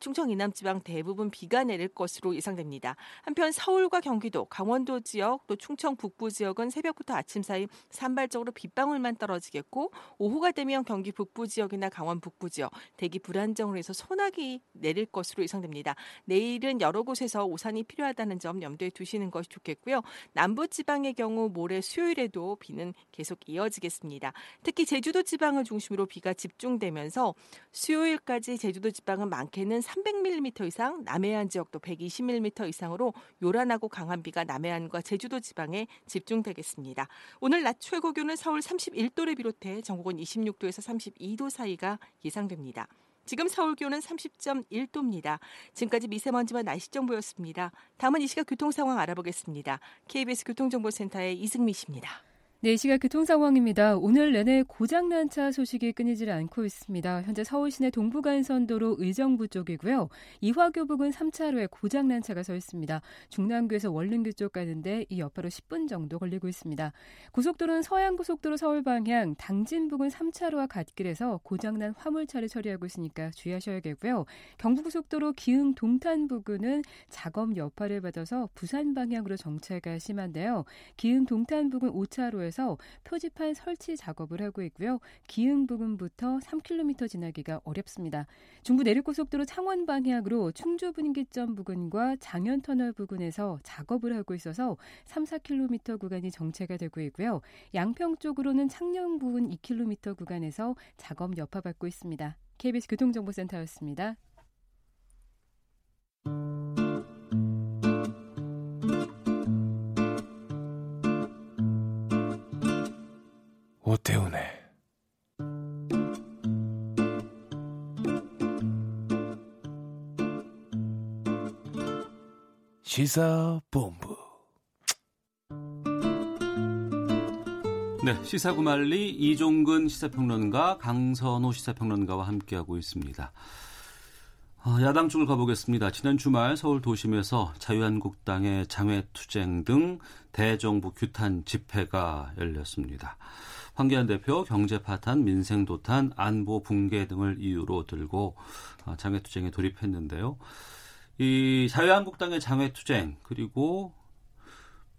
충청 이남 지방 대부분 비가 내릴 것으로 예상됩니다. 한편 서울과 경기도, 강원도 지역, 또 충청 북부 지역은 새벽부터 아침 사이 산발적으로 빗방울만 떨어지겠고 오후가 되면 경기 북부 지역이나 강원 북부 지역 대기 불안정으로 해서 소나기 내릴 것으로 예상됩니다. 내일은 여러 곳에서 우산이 필요하다는 점 염두에 두시는 것이 좋겠고요. 남부 지방의 경우 모레 수요일에도 비는 계속 이어지겠습니다. 특히 제주도 지방을 중심으로 비가 집중되면서 수요일까지 제주도 지방은 많게는 300mm 이상, 남해안 지역도 120mm 이상으로 요란하고 강한 비가 남해안과 제주도 지방에 집중되겠습니다. 오늘 낮 최고 기온은 서울 31도를 비롯해 전국은 26도에서 32도 사이가 예상됩니다. 지금 서울 기온은 30.1도입니다. 지금까지 미세먼지와 날씨 정보였습니다. 다음은 이 시각 교통 상황 알아보겠습니다. KBS 교통정보센터의 이승미 씨입니다. 네, 시각 교통 상황입니다. 오늘 내내 고장난 차 소식이 끊이질 않고 있습니다. 현재 서울 시내 동부간선도로 의정부 쪽이고요. 이화교 부근 3차로에 고장난 차가 서 있습니다. 중남구에서 월릉교 쪽 가는데 이 여파로 10분 정도 걸리고 있습니다. 고속도로는 서양고속도로 서울 방향 당진 부근 3차로와 갓길에서 고장난 화물차를 처리하고 있으니까 주의하셔야겠고요. 경부고속도로 기흥 동탄 부근은 작업 여파를 받아서 부산 방향으로 정체가 심한데요. 기흥 동탄 부근 5차로에 도로에서 표지판 설치 작업을 하고 있고요. 기흥 부근부터 3km 지나기가 어렵습니다. 중부 내륙고속도로 창원 방향으로 충주 분기점 부근과 장현터널 부근에서 작업을 하고 있어서 3, 4km 구간이 정체가 되고 있고요. 양평 쪽으로는 창녕 부근 2km 구간에서 작업 여파받고 있습니다. KBS 교통정보센터였습니다. 오태훈의 시사본부 네, 시사구말리 이종근 시사평론가 강선호 시사평론가와 함께하고 있습니다. 어, 야당 쪽을 가보겠습니다. 지난 주말 서울 도심에서 자유한국당의 장외투쟁 등 대정부 규탄 집회가 열렸습니다. 황교안 대표 경제 파탄, 민생 도탄, 안보 붕괴 등을 이유로 들고 어, 장외투쟁에 돌입했는데요. 이 자유한국당의 장외투쟁 그리고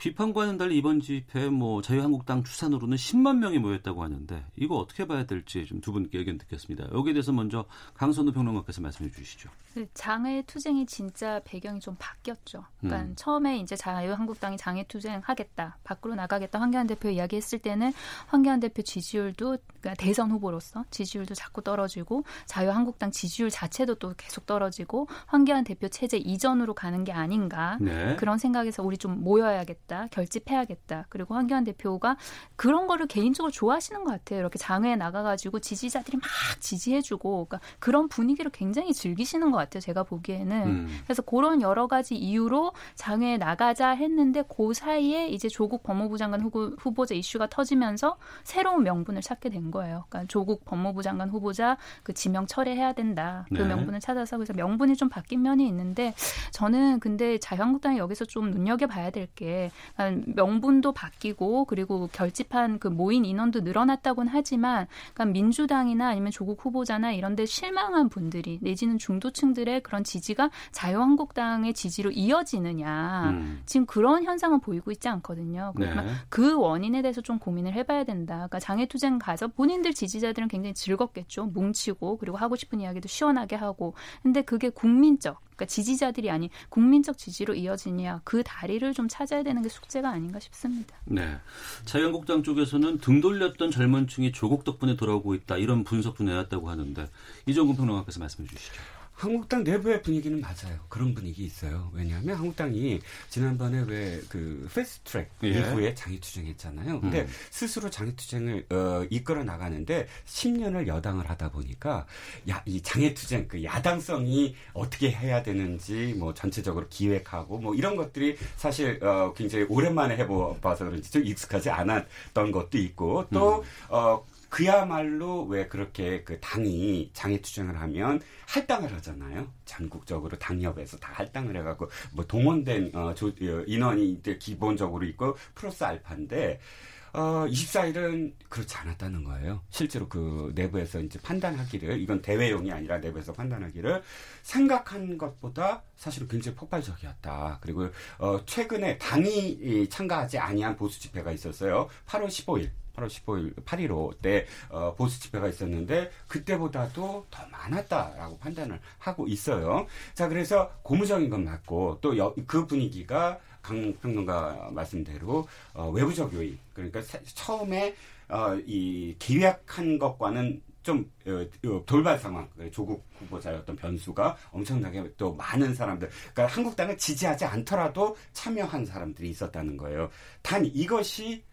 비판과는 달리 이번 집회에 뭐 자유한국당 추산으로는 10만 명이 모였다고 하는데 이거 어떻게 봐야 될지 좀 두 분께 의견 듣겠습니다. 여기에 대해서 먼저 강선우 평론가께서 말씀해 주시죠. 그 장애 투쟁이 진짜 배경이 좀 바뀌었죠. 그러니까 음. 처음에 이제 자유한국당이 장애 투쟁 하겠다, 밖으로 나가겠다 황교안 대표 이야기했을 때는 황교안 대표 지지율도 그러니까 대선 후보로서 지지율도 자꾸 떨어지고 자유한국당 지지율 자체도 또 계속 떨어지고 황교안 대표 체제 이전으로 가는 게 아닌가 네. 그런 생각에서 우리 좀 모여야겠다, 결집해야겠다. 그리고 황교안 대표가 그런 거를 개인적으로 좋아하시는 것 같아요. 이렇게 장외에 나가가지고 지지자들이 막 지지해주고 그러니까 그런 분위기를 굉장히 즐기시는 것 같아요. 제가 보기에는. 음. 그래서 그런 여러 가지 이유로 장외에 나가자 했는데 그 사이에 이제 조국 법무부 장관 후보, 후보자 이슈가 터지면서 새로운 명분을 찾게 된 거예요. 그러니까 조국 법무부 장관 후보자 그 지명 철회해야 된다. 그 네. 명분을 찾아서 그래서 명분이 좀 바뀐 면이 있는데 저는 근데 자유한국당이 여기서 좀 눈여겨봐야 될게 그러니까 명분도 바뀌고 그리고 결집한 그 모인 인원도 늘어났다고는 하지만 그러니까 민주당이나 아니면 조국 후보자나 이런데 실망한 분들이 내지는 중도층들의 그런 지지가 자유한국당의 지지로 이어지느냐 음. 지금 그런 현상은 보이고 있지 않거든요. 그러니까 네. 그 원인에 대해서 좀 고민을 해봐야 된다. 그러니까 장애투쟁 가서 본인들 지지자들은 굉장히 즐겁겠죠. 뭉치고 그리고 하고 싶은 이야기도 시원하게 하고 근데 그게 국민적 그러니까 지지자들이 아닌 국민적 지지로 이어지냐 그 다리를 좀 찾아야 되는 게 숙제가 아닌가 싶습니다. 네. 자유한국당 쪽에서는 등 돌렸던 젊은 층이 조국 덕분에 돌아오고 있다 이런 분석도 내놨다고 하는데 이정근 평론가께서 말씀해 주시죠. 한국당 내부의 분위기는 맞아요. 그런 분위기 있어요. 왜냐하면 한국당이 지난번에 왜 그 패스트트랙 예. 이후에 장애투쟁했잖아요. 근데 음. 스스로 장애투쟁을 어, 이끌어 나가는데 10년을 여당을 하다 보니까 야, 이 장애투쟁 그 야당성이 어떻게 해야 되는지 뭐 전체적으로 기획하고 뭐 이런 것들이 사실 어, 굉장히 오랜만에 해봐서 그런지 좀 익숙하지 않았던 것도 있고 또 음. 어, 그야말로 왜 그렇게 그 당이 장애투쟁을 하면 할당을 하잖아요. 전국적으로 당협에서 다 할당을 해갖고 뭐 동원된 어, 조, 어, 인원이 이제 기본적으로 있고 플러스 알파인데 어, 24일은 그렇지 않았다는 거예요. 실제로 그 내부에서 이제 판단하기를, 이건 대외용이 아니라 내부에서 판단하기를 생각한 것보다 사실은 굉장히 폭발적이었다. 그리고, 어, 최근에 당이 참가하지 아니한 보수 집회가 있었어요. 8월 15일. 8월 15일 8.15 때 어, 보수 집회가 있었는데 그때보다도 더 많았다라고 판단을 하고 있어요. 자 그래서 고무적인 건 맞고 또 그 분위기가 강 평론가 말씀대로 어, 외부적 요인 그러니까 사, 처음에 어, 이 계약한 것과는 좀 어, 어, 돌발 상황 조국 후보자의 어떤 변수가 엄청나게 또 많은 사람들 그러니까 한국당을 지지하지 않더라도 참여한 사람들이 있었다는 거예요. 단 이것이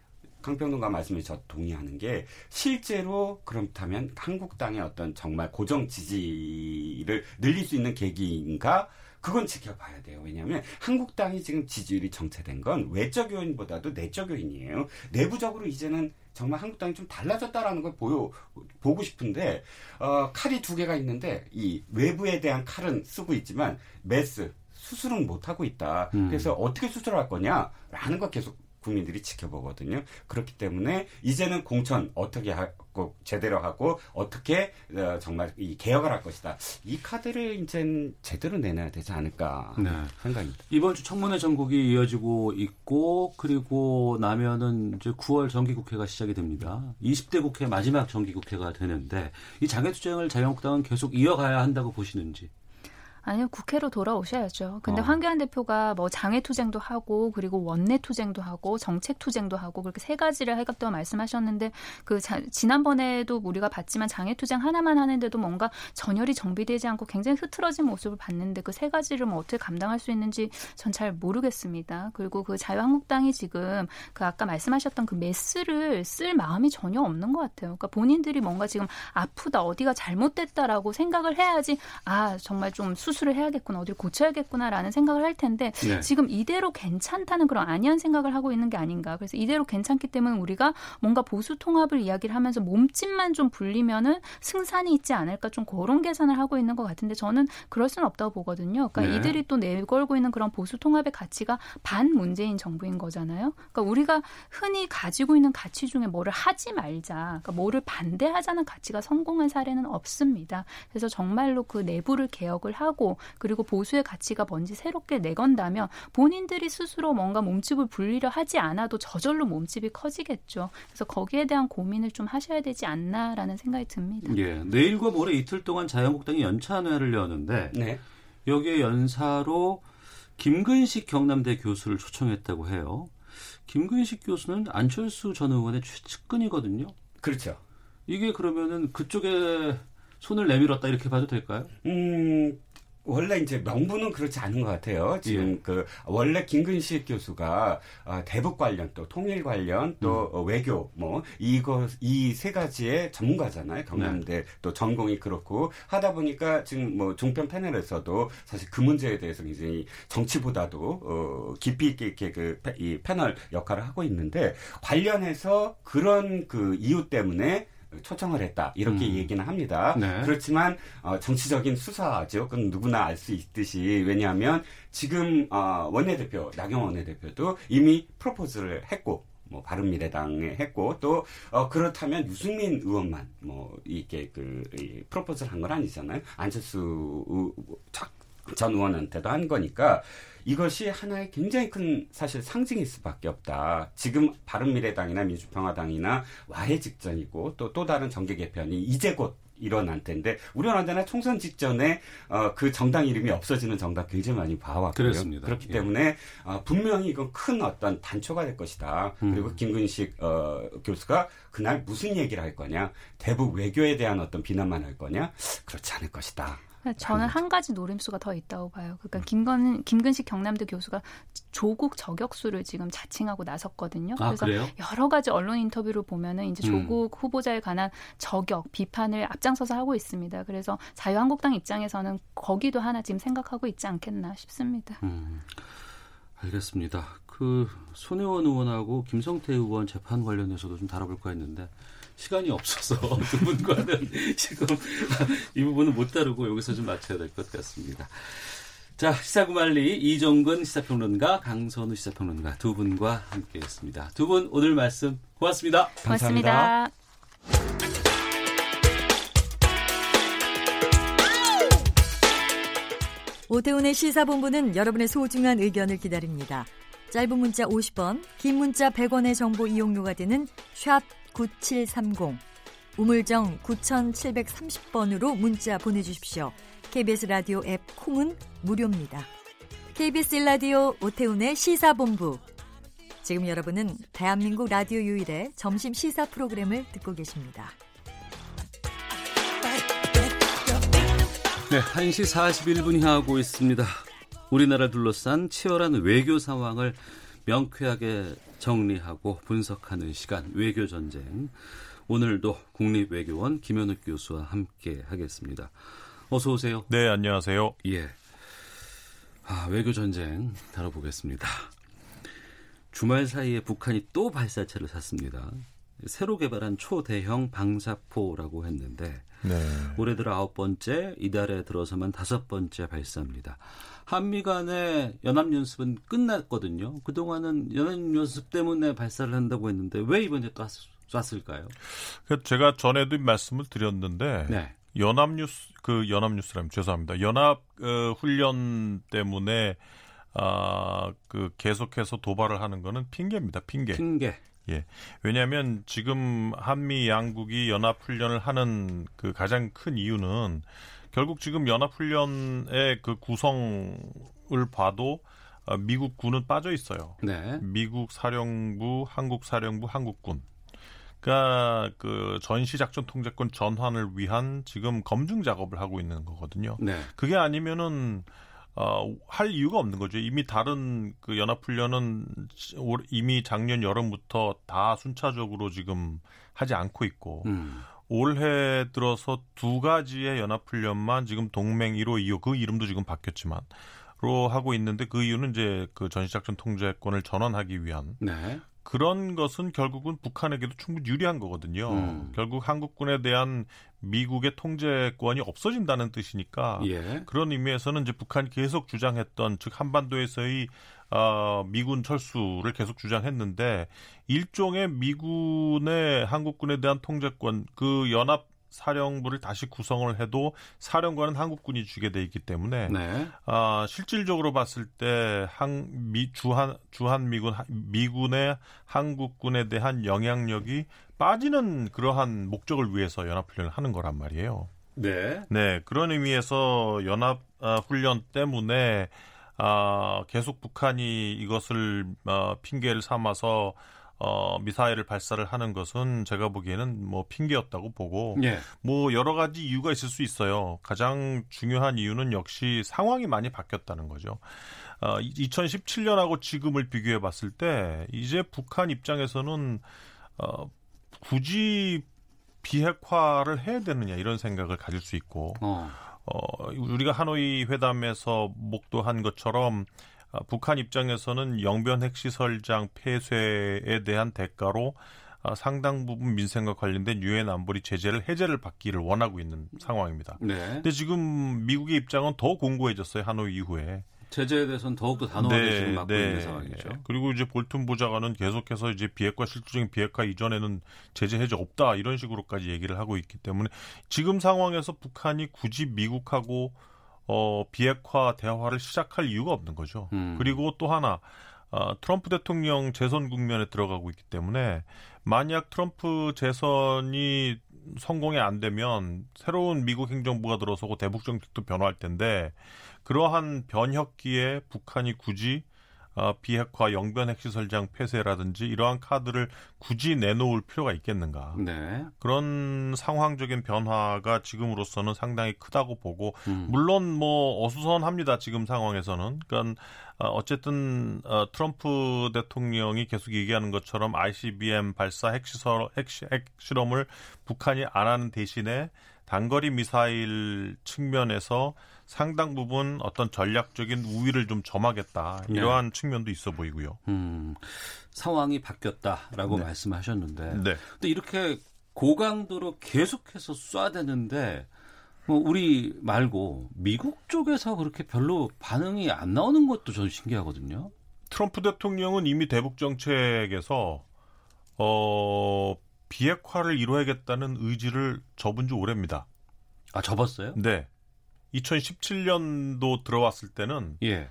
강평론가 말씀에 저 동의하는 게 실제로 그렇다면 한국당의 어떤 정말 고정 지지를 늘릴 수 있는 계기인가? 그건 지켜봐야 돼요. 왜냐하면 한국당이 지금 지지율이 정체된 건 외적 요인보다도 내적 요인이에요. 내부적으로 이제는 정말 한국당이 좀 달라졌다라는 걸 보여 보고 싶은데 어, 칼이 두 개가 있는데 이 외부에 대한 칼은 쓰고 있지만 메스 수술은 못 하고 있다. 음. 그래서 어떻게 수술할 거냐라는 걸 계속 국민들이 지켜보거든요. 그렇기 때문에 이제는 공천 어떻게 하고 제대로 하고 어떻게 어, 정말 이 개혁을 할 것이다. 이 카드를 이제 제대로 내놔야 되지 않을까 네. 생각입니다. 이번 주 청문회 전국이 이어지고 있고 그리고 나면은 이제 9월 정기국회가 시작이 됩니다. 20대 국회 마지막 정기국회가 되는데 이 장애투쟁을 자유한국당은 계속 이어가야 한다고 보시는지? 아니요, 국회로 돌아오셔야죠. 근데 어. 황교안 대표가 뭐 장애 투쟁도 하고 그리고 원내 투쟁도 하고 정책 투쟁도 하고 그렇게 세 가지를 해갔다고 말씀하셨는데 그 자, 지난번에도 우리가 봤지만 장애 투쟁 하나만 하는데도 뭔가 전열이 정비되지 않고 굉장히 흐트러진 모습을 봤는데 그 세 가지를 뭐 어떻게 감당할 수 있는지 전 잘 모르겠습니다. 그리고 그 자유한국당이 지금 그 아까 말씀하셨던 그 메스를 쓸 마음이 전혀 없는 것 같아요. 그러니까 본인들이 뭔가 지금 아프다 어디가 잘못됐다라고 생각을 해야지 아 정말 좀 수술 수술을 해야겠구나, 어디를 고쳐야겠구나라는 생각을 할 텐데 네. 지금 이대로 괜찮다는 그런 안이한 생각을 하고 있는 게 아닌가. 그래서 이대로 괜찮기 때문에 우리가 뭔가 보수 통합을 이야기를 하면서 몸집만 좀 불리면은 승산이 있지 않을까 좀 그런 계산을 하고 있는 것 같은데 저는 그럴 수는 없다고 보거든요. 그러니까 네. 이들이 또 내걸고 있는 그런 보수 통합의 가치가 반 문재인 정부인 거잖아요. 그러니까 우리가 흔히 가지고 있는 가치 중에 뭐를 하지 말자, 그러니까 뭐를 반대하자는 가치가 성공한 사례는 없습니다. 그래서 정말로 그 내부를 개혁을 하고 그리고 보수의 가치가 뭔지 새롭게 내건다면 본인들이 스스로 뭔가 몸집을 불리려 하지 않아도 저절로 몸집이 커지겠죠. 그래서 거기에 대한 고민을 좀 하셔야 되지 않나라는 생각이 듭니다. 예, 내일과 모레 이틀 동안 자유한국당이 연찬회를 여는데 네. 여기에 연사로 김근식 경남대 교수를 초청했다고 해요. 김근식 교수는 안철수 전 의원의 최측근이거든요. 그렇죠. 이게 그러면은 그쪽에 손을 내밀었다 이렇게 봐도 될까요? 음, 원래 이제 명분은 그렇지 않은 것 같아요. 지금 예. 그 원래 김근식 교수가 어, 대북 관련 또 통일 관련 또 음. 외교 뭐 이거 이 세 가지의 전문가잖아요. 경남대 네. 또 전공이 그렇고 하다 보니까 지금 뭐 종편 패널에서도 사실 그 문제에 대해서 굉장히 정치보다도 어 깊이 있게 이렇게 그 이 패널 역할을 하고 있는데 관련해서 그런 그 이유 때문에 초청을 했다 이렇게 음. 얘기는 합니다. 네. 그렇지만 어, 정치적인 수사죠. 그건 누구나 알 수 있듯이 왜냐하면 지금 어, 원내대표 나경원 원내대표도 이미 프로포즈를 했고 뭐 바른미래당에 했고 또 어, 그렇다면 유승민 의원만 뭐 이게 그 이, 프로포즈를 한 건 아니잖아요. 안철수 전 의원한테도 한 거니까 이것이 하나의 굉장히 큰 사실 상징일 수밖에 없다. 지금 바른미래당이나 민주평화당이나 와해 직전이고 또또 다른 정계 개편이 이제 곧 일어날 텐데 우리나라는 총선 직전에 어, 그 정당 이름이 없어지는 정당 굉장히 많이 봐왔고요. 그렇습니다. 그렇기 예. 때문에 어, 분명히 이건 큰 어떤 단초가 될 것이다. 음. 그리고 김근식 어, 교수가 그날 무슨 얘기를 할 거냐, 대북 외교에 대한 어떤 비난만 할 거냐, 그렇지 않을 것이다. 저는 한 가지 노림수가 더 있다고 봐요. 그러니까 김건 김근식 경남대 교수가 조국 저격수를 지금 자칭하고 나섰거든요. 아, 그래서 그래요? 여러 가지 언론 인터뷰를 보면은 이제 음. 조국 음. 후보자에 관한 저격 비판을 앞장서서 하고 있습니다. 그래서 자유한국당 입장에서는 거기도 하나 지금 생각하고 있지 않겠나 싶습니다. 음. 알겠습니다. 그 손혜원 의원하고 김성태 의원 재판 관련해서도 좀 다뤄볼까 했는데 시간이 없어서 두 분과는 지금 이 부분은 못 다루고 여기서 좀 맞춰야 될 것 같습니다. 자, 시사구말리 이종근 시사평론가, 강선우 시사평론가 두 분과 함께했습니다. 두 분 오늘 말씀 고맙습니다. 고맙습니다. 감사합니다. 오태훈의 시사본부는 여러분의 소중한 의견을 기다립니다. 짧은 문자 50원, 긴 문자 100원의 정보 이용료가 되는 샵 9730 우물정 9730번으로 문자 보내주십시오. KBS 라디오 앱 콩은 무료입니다. KBS 라디오 오태훈의 시사본부. 지금 여러분은 대한민국 라디오 유일의 점심 시사 프로그램을 듣고 계십니다. 네, 1시 41분 향하고 있습니다. 우리나라 둘러싼 치열한 외교 상황을 명쾌하게 정리하고 분석하는 시간 외교 전쟁. 오늘도 국립외교원 김현욱 교수와 함께 하겠습니다. 어서 오세요. 네, 안녕하세요. 예. 아, 외교 전쟁 다뤄보겠습니다. 주말 사이에 북한이 또 발사체를 샀습니다. 새로 개발한 초대형 방사포라고 했는데 네. 올해 들어 아홉 번째, 이달에 들어서만 다섯 번째 발사입니다. 한미 간의 연합연습은 끝났거든요. 그동안은 연합연습 때문에 발사를 한다고 했는데 왜 이번에 또 쐈을까요? 그 제가 전에도 말씀을 드렸는데 네. 연합뉴스 그 연합뉴스라면 죄송합니다. 연합 어, 훈련 때문에 아, 그 계속해서 도발을 하는 거는 핑계입니다. 핑계. 핑계. 예. 왜냐하면 지금 한미 양국이 연합 훈련을 하는 그 가장 큰 이유는 결국 지금 연합훈련의 그 구성을 봐도 어, 미국 군은 빠져 있어요. 네. 미국 사령부, 한국 사령부, 한국군. 그러니까 그 전시 작전 통제권 전환을 위한 지금 검증 작업을 하고 있는 거거든요. 네. 그게 아니면은 어, 할 이유가 없는 거죠. 이미 다른 그 연합훈련은 이미 작년 여름부터 다 순차적으로 지금 하지 않고 있고 음. 올해 들어서 두 가지의 연합훈련만 지금 동맹 1호, 2호 그 이름도 지금 바뀌었지만 로 하고 있는데 그 이유는 이제 그 전시작전 통제권을 전환하기 위한 네. 그런 것은 결국은 북한에게도 충분히 유리한 거거든요. 음. 결국 한국군에 대한 미국의 통제권이 없어진다는 뜻이니까 예. 그런 의미에서는 이제 북한이 계속 주장했던 즉 한반도에서의 어, 미군 철수를 계속 주장했는데 일종의 미군의 한국군에 대한 통제권 그 연합 사령부를 다시 구성을 해도 사령관은 한국군이 주게 돼 있기 때문에 네. 아, 실질적으로 봤을 때 한미 주한 주한 미군 미군의 한국군에 대한 영향력이 빠지는 그러한 목적을 위해서 연합 훈련을 하는 거란 말이에요. 네. 네, 그런 의미에서 연합 아, 훈련 때문에 아, 계속 북한이 이것을 어, 핑계를 삼아서 어, 미사일을 발사를 하는 것은 제가 보기에는 뭐 핑계였다고 보고 예. 뭐 여러 가지 이유가 있을 수 있어요. 가장 중요한 이유는 역시 상황이 많이 바뀌었다는 거죠. 어, 2017년하고 지금을 비교해 봤을 때 이제 북한 입장에서는 어, 굳이 비핵화를 해야 되느냐 이런 생각을 가질 수 있고 어. 어, 우리가 하노이 회담에서 목도한 것처럼 어, 북한 입장에서는 영변 핵시설장 폐쇄에 대한 대가로 어, 상당 부분 민생과 관련된 유엔 안보리 제재를 해제를 받기를 원하고 있는 상황입니다. 네. 근데 지금 미국의 입장은 더 공고해졌어요 하노이 이후에. 제재에 대해서는 더욱더 단호하게 지금 맡고 있는 상황이죠. 그리고 이제 볼튼 보좌관은 계속해서 이제 비핵화 실질적인 비핵화 이전에는 제재 해제 없다 이런 식으로까지 얘기를 하고 있기 때문에 지금 상황에서 북한이 굳이 미국하고 어 비핵화 대화를 시작할 이유가 없는 거죠. 음. 그리고 또 하나 어, 트럼프 대통령 재선 국면에 들어가고 있기 때문에 만약 트럼프 재선이 성공이 안 되면 새로운 미국 행정부가 들어서고 대북 정책도 변화할 텐데 그러한 변혁기에 북한이 굳이 어, 비핵화 영변 핵시설장 폐쇄라든지 이러한 카드를 굳이 내놓을 필요가 있겠는가. 네. 그런 상황적인 변화가 지금으로서는 상당히 크다고 보고 음. 물론 뭐 어수선합니다. 지금 상황에서는. 그러니까 어, 어쨌든 어, 트럼프 대통령이 계속 얘기하는 것처럼 ICBM 발사 핵시설 핵시, 핵실험을 북한이 안 하는 대신에 단거리 미사일 측면에서 상당 부분 어떤 전략적인 우위를 좀 점하겠다 이러한 네. 측면도 있어 보이고요. 음, 상황이 바뀌었다라고 네. 말씀하셨는데, 네. 근데 이렇게 고강도로 계속해서 쏴대는데 뭐 우리 말고 미국 쪽에서 그렇게 별로 반응이 안 나오는 것도 저는 신기하거든요. 트럼프 대통령은 이미 대북 정책에서 어 비핵화를 이루어야겠다는 의지를 접은 지 오래입니다. 아 접었어요? 네. 2017년도 들어왔을 때는 예.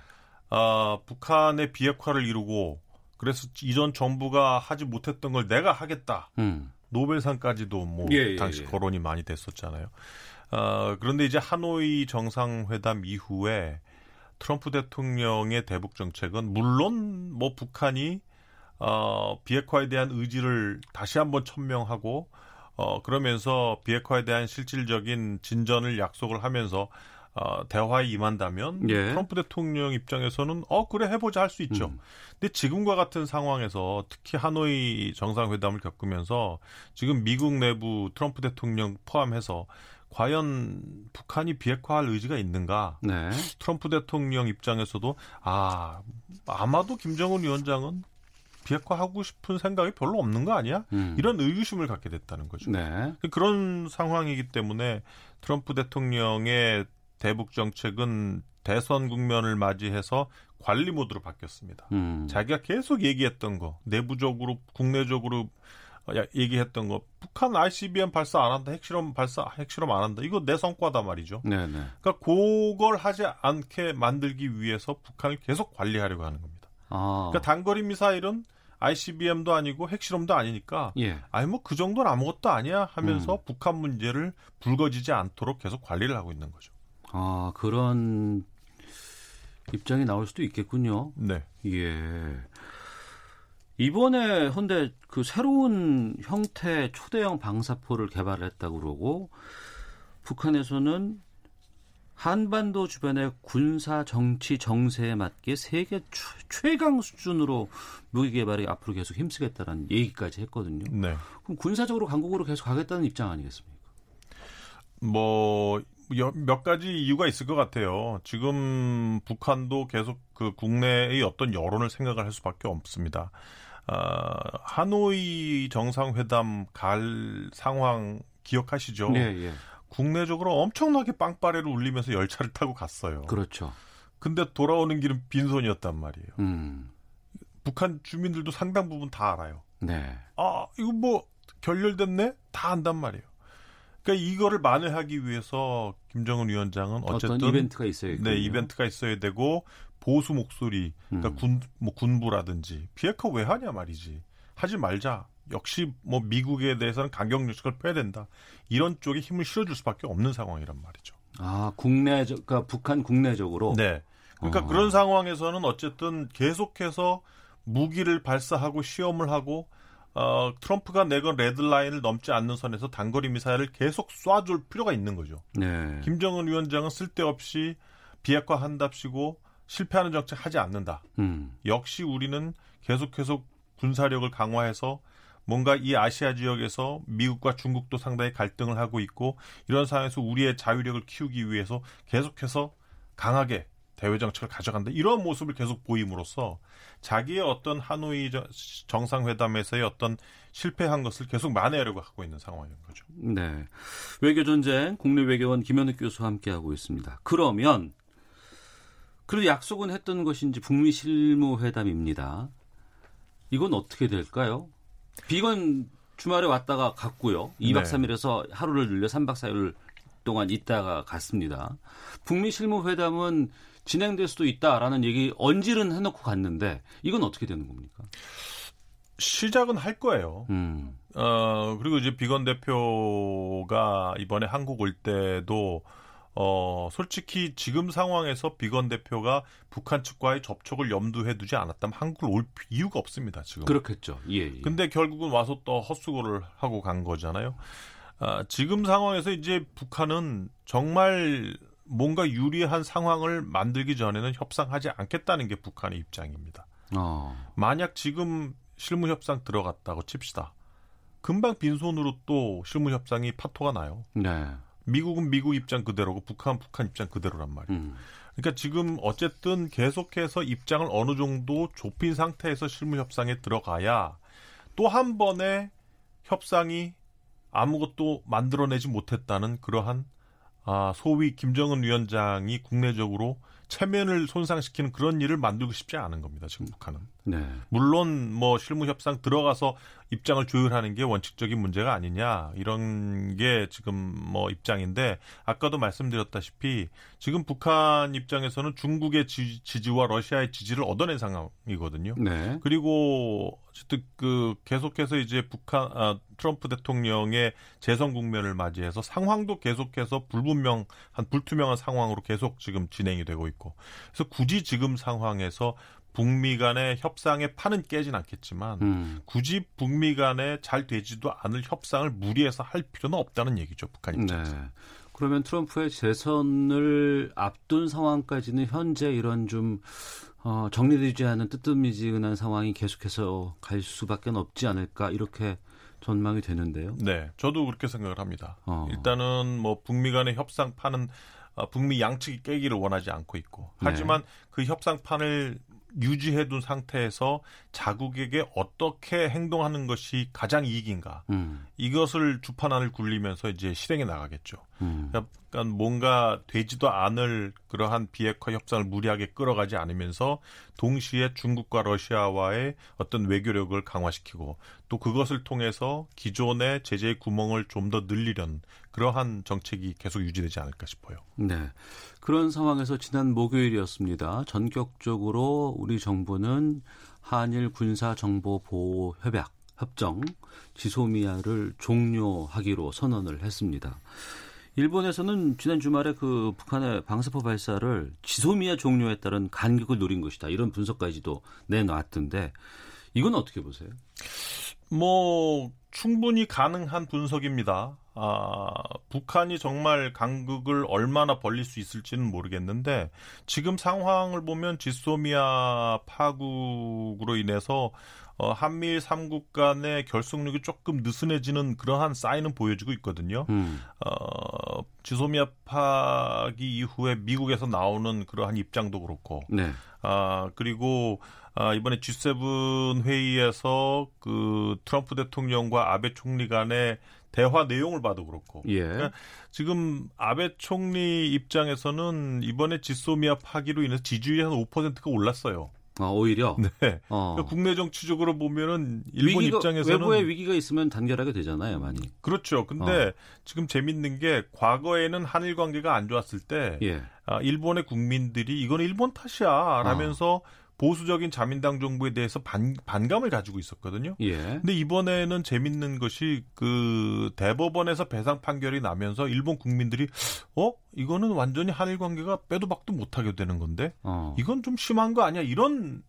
어, 북한의 비핵화를 이루고 그래서 이전 정부가 하지 못했던 걸 내가 하겠다. 음. 노벨상까지도 뭐 예, 예, 당시 예. 거론이 많이 됐었잖아요. 어, 그런데 이제 하노이 정상회담 이후에 트럼프 대통령의 대북 정책은 물론 뭐 북한이 어, 비핵화에 대한 의지를 다시 한번 천명하고 어, 그러면서 비핵화에 대한 실질적인 진전을 약속을 하면서 어, 대화에 임한다면 예. 트럼프 대통령 입장에서는 어 그래 해보자 할 수 있죠. 음. 근데 지금과 같은 상황에서 특히 하노이 정상회담을 겪으면서 지금 미국 내부 트럼프 대통령 포함해서 과연 북한이 비핵화할 의지가 있는가? 네. 트럼프 대통령 입장에서도 아 아마도 김정은 위원장은 비핵화하고 싶은 생각이 별로 없는 거 아니야? 음. 이런 의구심을 갖게 됐다는 거죠. 네. 그런 상황이기 때문에 트럼프 대통령의 대북 정책은 대선 국면을 맞이해서 관리 모드로 바뀌었습니다. 음. 자기가 계속 얘기했던 거, 내부적으로 국내적으로 얘기했던 거, 북한 ICBM 발사 안 한다, 핵실험 발사, 핵실험 안 한다. 이거 내 성과다 말이죠. 네네. 그러니까 그걸 하지 않게 만들기 위해서 북한을 계속 관리하려고 하는 겁니다. 아. 그러니까 단거리 미사일은 ICBM도 아니고 핵실험도 아니니까 예. 아니 뭐 그 정도는 아무것도 아니야 하면서 음. 북한 문제를 불거지지 않도록 계속 관리를 하고 있는 거죠. 아 그런 입장이 나올 수도 있겠군요. 네. 예. 이번에 헌데 그 새로운 형태 초대형 방사포를 개발했다고 그러고 북한에서는 한반도 주변의 군사 정치 정세에 맞게 세계 최강 수준으로 무기 개발에 앞으로 계속 힘쓰겠다는 얘기까지 했거든요. 네. 그럼 군사적으로 강국으로 계속 가겠다는 입장 아니겠습니까? 뭐 몇 가지 이유가 있을 것 같아요. 지금 북한도 계속 그 국내의 어떤 여론을 생각을 할 수밖에 없습니다. 아, 하노이 정상회담 갈 상황 기억하시죠? 예, 예. 국내적으로 엄청나게 빵빠레를 울리면서 열차를 타고 갔어요. 그렇죠. 근데 돌아오는 길은 빈손이었단 말이에요. 음. 북한 주민들도 상당 부분 다 알아요. 네. 아, 이거 뭐 결렬됐네? 다 안단 말이에요. 그러니까 이거를 만회하기 위해서 김정은 위원장은 어쨌든 어떤 이벤트가 있어야 네, 이벤트가 있어야 되고 보수 목소리, 그러니까 음. 군, 뭐 군부라든지 비핵화 왜 하냐 말이지. 하지 말자. 역시 뭐 미국에 대해서는 강경 정책을 펴야 된다. 이런 쪽에 힘을 실어줄 수밖에 없는 상황이란 말이죠. 아, 국내적, 그러니까 북한 국내적으로. 네. 그러니까 어. 그런 상황에서는 어쨌든 계속해서 무기를 발사하고 시험을 하고 어, 트럼프가 내건 레드라인을 넘지 않는 선에서 단거리 미사일을 계속 쏴줄 필요가 있는 거죠. 네. 김정은 위원장은 쓸데없이 비핵화 한답시고 실패하는 정책 하지 않는다. 음. 역시 우리는 계속해서 군사력을 강화해서 뭔가 이 아시아 지역에서 미국과 중국도 상당히 갈등을 하고 있고 이런 상황에서 우리의 자유력을 키우기 위해서 계속해서 강하게 대외 정책을 가져간다 이런 모습을 계속 보임으로써 자기의 어떤 하노이 정상회담에서의 어떤 실패한 것을 계속 만회하려고 하고 있는 상황인 거죠. 네. 외교 전쟁 국내 외교원 김현욱 교수와 함께 하고 있습니다. 그러면 그래도 약속은 했던 것인지 북미 실무 회담입니다. 이건 어떻게 될까요? 비건 주말에 왔다가 갔고요. 2박 네. 3일에서 하루를 늘려 3박 4일 동안 있다가 갔습니다. 북미 실무 회담은 진행될 수도 있다라는 얘기 언질은 해놓고 갔는데 이건 어떻게 되는 겁니까? 시작은 할 거예요. 음. 어, 그리고 이제 비건 대표가 이번에 한국 올 때도 어, 솔직히 지금 상황에서 비건 대표가 북한 측과의 접촉을 염두에 두지 않았다면 한국을 올 이유가 없습니다, 지금. 그렇겠죠. 예, 예. 근데 결국은 와서 또 헛수고를 하고 간 거잖아요. 아, 지금 상황에서 이제 북한은 정말 뭔가 유리한 상황을 만들기 전에는 협상하지 않겠다는 게 북한의 입장입니다. 어. 만약 지금 실무 협상 들어갔다고 칩시다. 금방 빈손으로 또 실무 협상이 파토가 나요. 네. 미국은 미국 입장 그대로고 북한 북한 입장 그대로란 말이에요. 음. 그러니까 지금 어쨌든 계속해서 입장을 어느 정도 좁힌 상태에서 실무 협상에 들어가야 또 한 번의 협상이 아무것도 만들어내지 못했다는 그러한 아, 소위 김정은 위원장이 국내적으로 체면을 손상시키는 그런 일을 만들고 싶지 않은 겁니다. 지금 북한은. 네. 물론 뭐 실무 협상 들어가서 입장을 조율하는 게 원칙적인 문제가 아니냐 이런 게 지금 뭐 입장인데 아까도 말씀드렸다시피 지금 북한 입장에서는 중국의 지지, 와 러시아의 지지를 얻어낸 상황이거든요. 네. 그리고 어쨌든 그 계속해서 이제 북한 아, 트럼프 대통령의 재선 국면을 맞이해서 상황도 계속해서 불분명한 불투명한 상황으로 계속 지금 진행이 되고 있고 그래서 굳이 지금 상황에서 북미 간의 협상의 판은 깨진 않겠지만 음. 굳이 북미 간에 잘 되지도 않을 협상을 무리해서 할 필요는 없다는 얘기죠 북한 입장에서. 네. 그러면 트럼프의 재선을 앞둔 상황까지는 현재 이런 좀 어, 정리되지 않은 뜨뜻미지근한 상황이 계속해서 갈 수밖에 없지 않을까 이렇게 전망이 되는데요. 네, 저도 그렇게 생각을 합니다. 어. 일단은 뭐 북미 간의 협상판은 어, 북미 양측이 깨기를 원하지 않고 있고 하지만 네. 그 협상판을 유지해둔 상태에서 자국에게 어떻게 행동하는 것이 가장 이익인가 음. 이것을 주판안을 굴리면서 이제 실행해 나가겠죠. 음. 약간 뭔가 되지도 않을 그러한 비핵화 협상을 무리하게 끌어가지 않으면서 동시에 중국과 러시아와의 어떤 외교력을 강화시키고 또 그것을 통해서 기존의 제재의 구멍을 좀 더 늘리려는 그러한 정책이 계속 유지되지 않을까 싶어요. 네. 그런 상황에서 지난 목요일이었습니다. 전격적으로 우리 정부는 한일 군사 정보 보호 협약 협정 지소미아를 종료하기로 선언을 했습니다. 일본에서는 지난 주말에 그 북한의 방사포 발사를 지소미아 종료에 따른 간격을 노린 것이다. 이런 분석까지도 내놨던데 이건 어떻게 보세요? 뭐 충분히 가능한 분석입니다. 아, 북한이 정말 간극을 얼마나 벌릴 수 있을지는 모르겠는데 지금 상황을 보면 지소미아 파국으로 인해서 어, 한미일 삼국 간의 결속력이 조금 느슨해지는 그러한 사인은 보여지고 있거든요. 음. 어, 지소미아 파기 이후에 미국에서 나오는 그러한 입장도 그렇고, 네. 아 그리고 아, 이번에 G7 회의에서 그 트럼프 대통령과 아베 총리 간의 대화 내용을 봐도 그렇고. 예. 그러니까 지금 아베 총리 입장에서는 이번에 지소미아 파기로 인해서 지지율이 한 5%가 올랐어요. 아, 오히려. 네. 어. 그러니까 국내 정치적으로 보면은 일본 위기가, 입장에서는 외부의 위기가 있으면 단결하게 되잖아요, 많이. 그렇죠. 근데 어. 지금 재밌는 게 과거에는 한일 관계가 안 좋았을 때 예. 아, 일본의 국민들이 이건 일본 탓이야 라면서 어. 보수적인 자민당 정부에 대해서 반, 반감을 가지고 있었거든요. 예. 근데 이번에는 재밌는 것이 그 대법원에서 배상 판결이 나면서 일본 국민들이 어 이거는 완전히 한일 관계가 빼도 박도 못하게 되는 건데 어. 이건 좀 심한 거 아니야 이런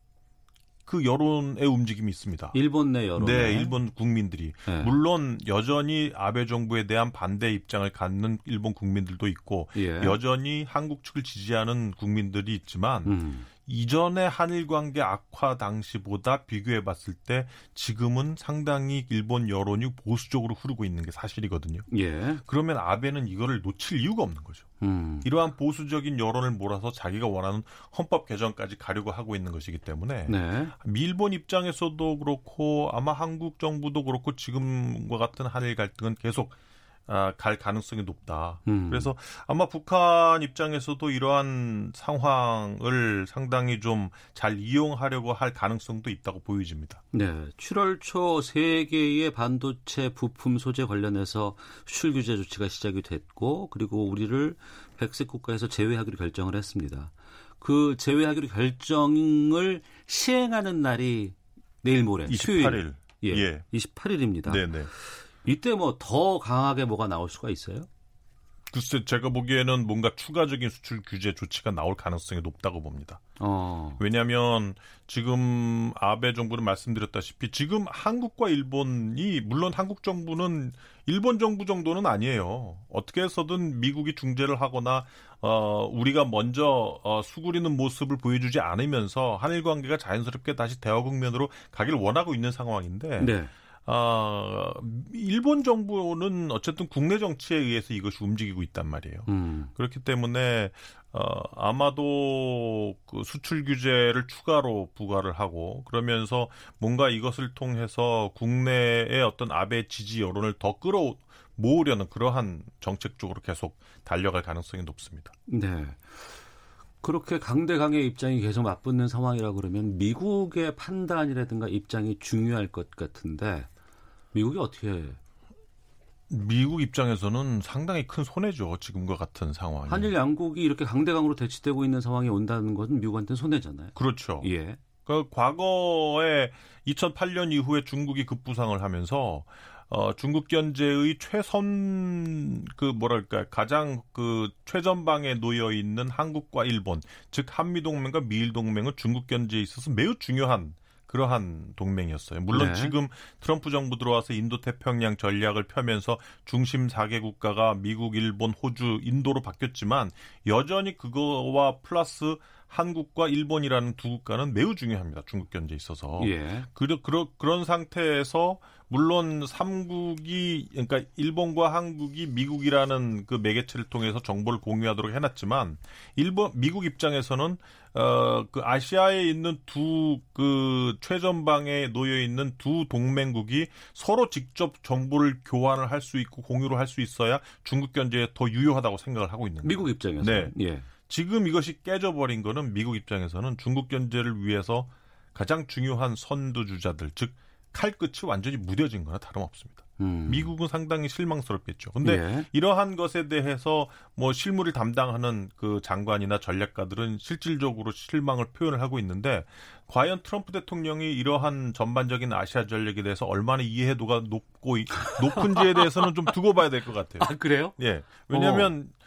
그 여론의 움직임이 있습니다. 일본 내 여론. 네, 일본 국민들이 네. 물론 여전히 아베 정부에 대한 반대 입장을 갖는 일본 국민들도 있고 예. 여전히 한국 측을 지지하는 국민들이 있지만 음. 이전의 한일 관계 악화 당시보다 비교해 봤을 때 지금은 상당히 일본 여론이 보수적으로 흐르고 있는 게 사실이거든요. 예. 그러면 아베는 이거를 놓칠 이유가 없는 거죠. 음. 이러한 보수적인 여론을 몰아서 자기가 원하는 헌법 개정까지 가려고 하고 있는 것이기 때문에 네. 일본 입장에서도 그렇고 아마 한국 정부도 그렇고 지금과 같은 한일 갈등은 계속 아, 갈 가능성이 높다. 음. 그래서 아마 북한 입장에서도 이러한 상황을 상당히 좀 잘 이용하려고 할 가능성도 있다고 보여집니다. 네, 7월 초 세계의 반도체 부품 소재 관련해서 수출 규제 조치가 시작이 됐고 그리고 우리를 백색 국가에서 제외하기로 결정을 했습니다. 그 제외하기로 결정을 시행하는 날이 내일 모레 28일. 수요일. 예, 예. 28일입니다. 네네. 이때 뭐 더 강하게 뭐가 나올 수가 있어요? 글쎄 제가 보기에는 뭔가 추가적인 수출 규제 조치가 나올 가능성이 높다고 봅니다. 어. 왜냐하면 지금 아베 정부는 말씀드렸다시피 지금 한국과 일본이 물론 한국 정부는 일본 정부 정도는 아니에요. 어떻게 해서든 미국이 중재를 하거나 어 우리가 먼저 어, 수그리는 모습을 보여주지 않으면서 한일 관계가 자연스럽게 다시 대화 국면으로 가기를 원하고 있는 상황인데 네. 아, 일본 정부는 어쨌든 국내 정치에 의해서 이것이 움직이고 있단 말이에요. 음. 그렇기 때문에 어, 아마도 그 수출 규제를 추가로 부과를 하고 그러면서 뭔가 이것을 통해서 국내의 어떤 아베 지지 여론을 더 끌어 모으려는 그러한 정책 쪽으로 계속 달려갈 가능성이 높습니다. 네. 그렇게 강대강의 입장이 계속 맞붙는 상황이라 그러면 미국의 판단이라든가 입장이 중요할 것 같은데 미국이 어떻게 미국 입장에서는 상당히 큰 손해죠. 지금과 같은 상황이. 한일 양국이 이렇게 강대강으로 대치되고 있는 상황이 온다는 것은 미국한테는 손해잖아요. 그렇죠. 예. 그 과거에 2008년 이후에 중국이 급부상을 하면서 어, 중국 견제의 최선 그 뭐랄까 가장 그 최전방에 놓여 있는 한국과 일본 즉 한미 동맹과 미일 동맹은 중국 견제에 있어서 매우 중요한 그러한 동맹이었어요. 물론 네. 지금 트럼프 정부 들어와서 인도 태평양 전략을 펴면서 중심 4개 국가가 미국, 일본, 호주, 인도로 바뀌었지만 여전히 그거와 플러스 한국과 일본이라는 두 국가는 매우 중요합니다. 중국 견제에 있어서. 예. 그러, 그러, 그런 상태에서 물론 삼국이 그러니까 일본과 한국이 미국이라는 그 매개체를 통해서 정보를 공유하도록 해놨지만 일본 미국 입장에서는 어 그 아시아에 있는 두 그 최전방에 놓여 있는 두 동맹국이 서로 직접 정보를 교환을 할 수 있고 공유를 할 수 있어야 중국 견제에 더 유효하다고 생각을 하고 있는 거예요. 미국 입장에서. 네. 예. 지금 이것이 깨져버린 거는 미국 입장에서는 중국 견제를 위해서 가장 중요한 선두주자들, 즉 칼끝이 완전히 무뎌진 거나 다름없습니다. 음. 미국은 상당히 실망스럽겠죠. 근데 예. 이러한 것에 대해서 뭐 실무를 담당하는 그 장관이나 전략가들은 실질적으로 실망을 표현을 하고 있는데 과연 트럼프 대통령이 이러한 전반적인 아시아 전략에 대해서 얼마나 이해도가 높고 이- 높은지에 대해서는 좀 두고 봐야 될 것 같아요. 아, 그래요? 예. 왜냐하면 어,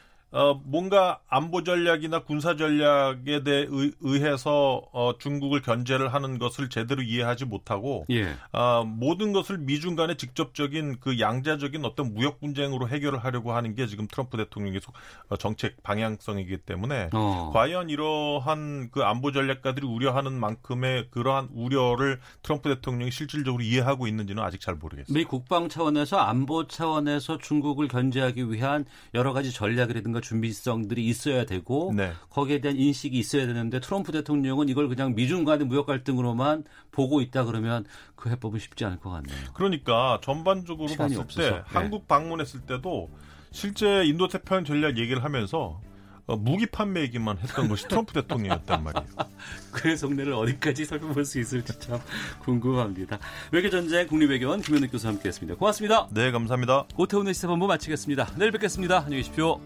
뭔가 안보 전략이나 군사 전략에 대해 의해서 어, 중국을 견제를 하는 것을 제대로 이해하지 못하고 예. 아, 모든 것을 미중 간의 직접적인 그 양자적인 어떤 무역 분쟁으로 해결을 하려고 하는 게 지금 트럼프 대통령의 소- 어, 정책 방향성이기 때문에 어. 과연 이러한 그 안보 전략가들이 우려하는 만큼의 그러한 우려를 트럼프 대통령이 실질적으로 이해하고 있는지는 아직 잘 모르겠습니다. 미 국방 차원에서 안보 차원에서 중국을 견제하기 위한 여러 가지 전략이라든가 준비성들이 있어야 되고 네. 거기에 대한 인식이 있어야 되는데 트럼프 대통령은 이걸 그냥 미중 간의 무역 갈등으로만 보고 있다 그러면 그 해법은 쉽지 않을 것 같네요. 그러니까 전반적으로 봤을 없어서. 때 네. 한국 방문했을 때도 실제 인도 태평양 전략 얘기를 하면서 어, 무기 판매 얘기만 했던 것이 트럼프 대통령이었단 말이에요. 그의 속내를 어디까지 살펴볼 수 있을지 참 궁금합니다. 외교 전쟁 국립외교원 김현욱 교수와 함께했습니다. 고맙습니다. 네, 감사합니다. 오태훈의 시사본부 마치겠습니다. 내일 뵙겠습니다. 안녕히 계십시오.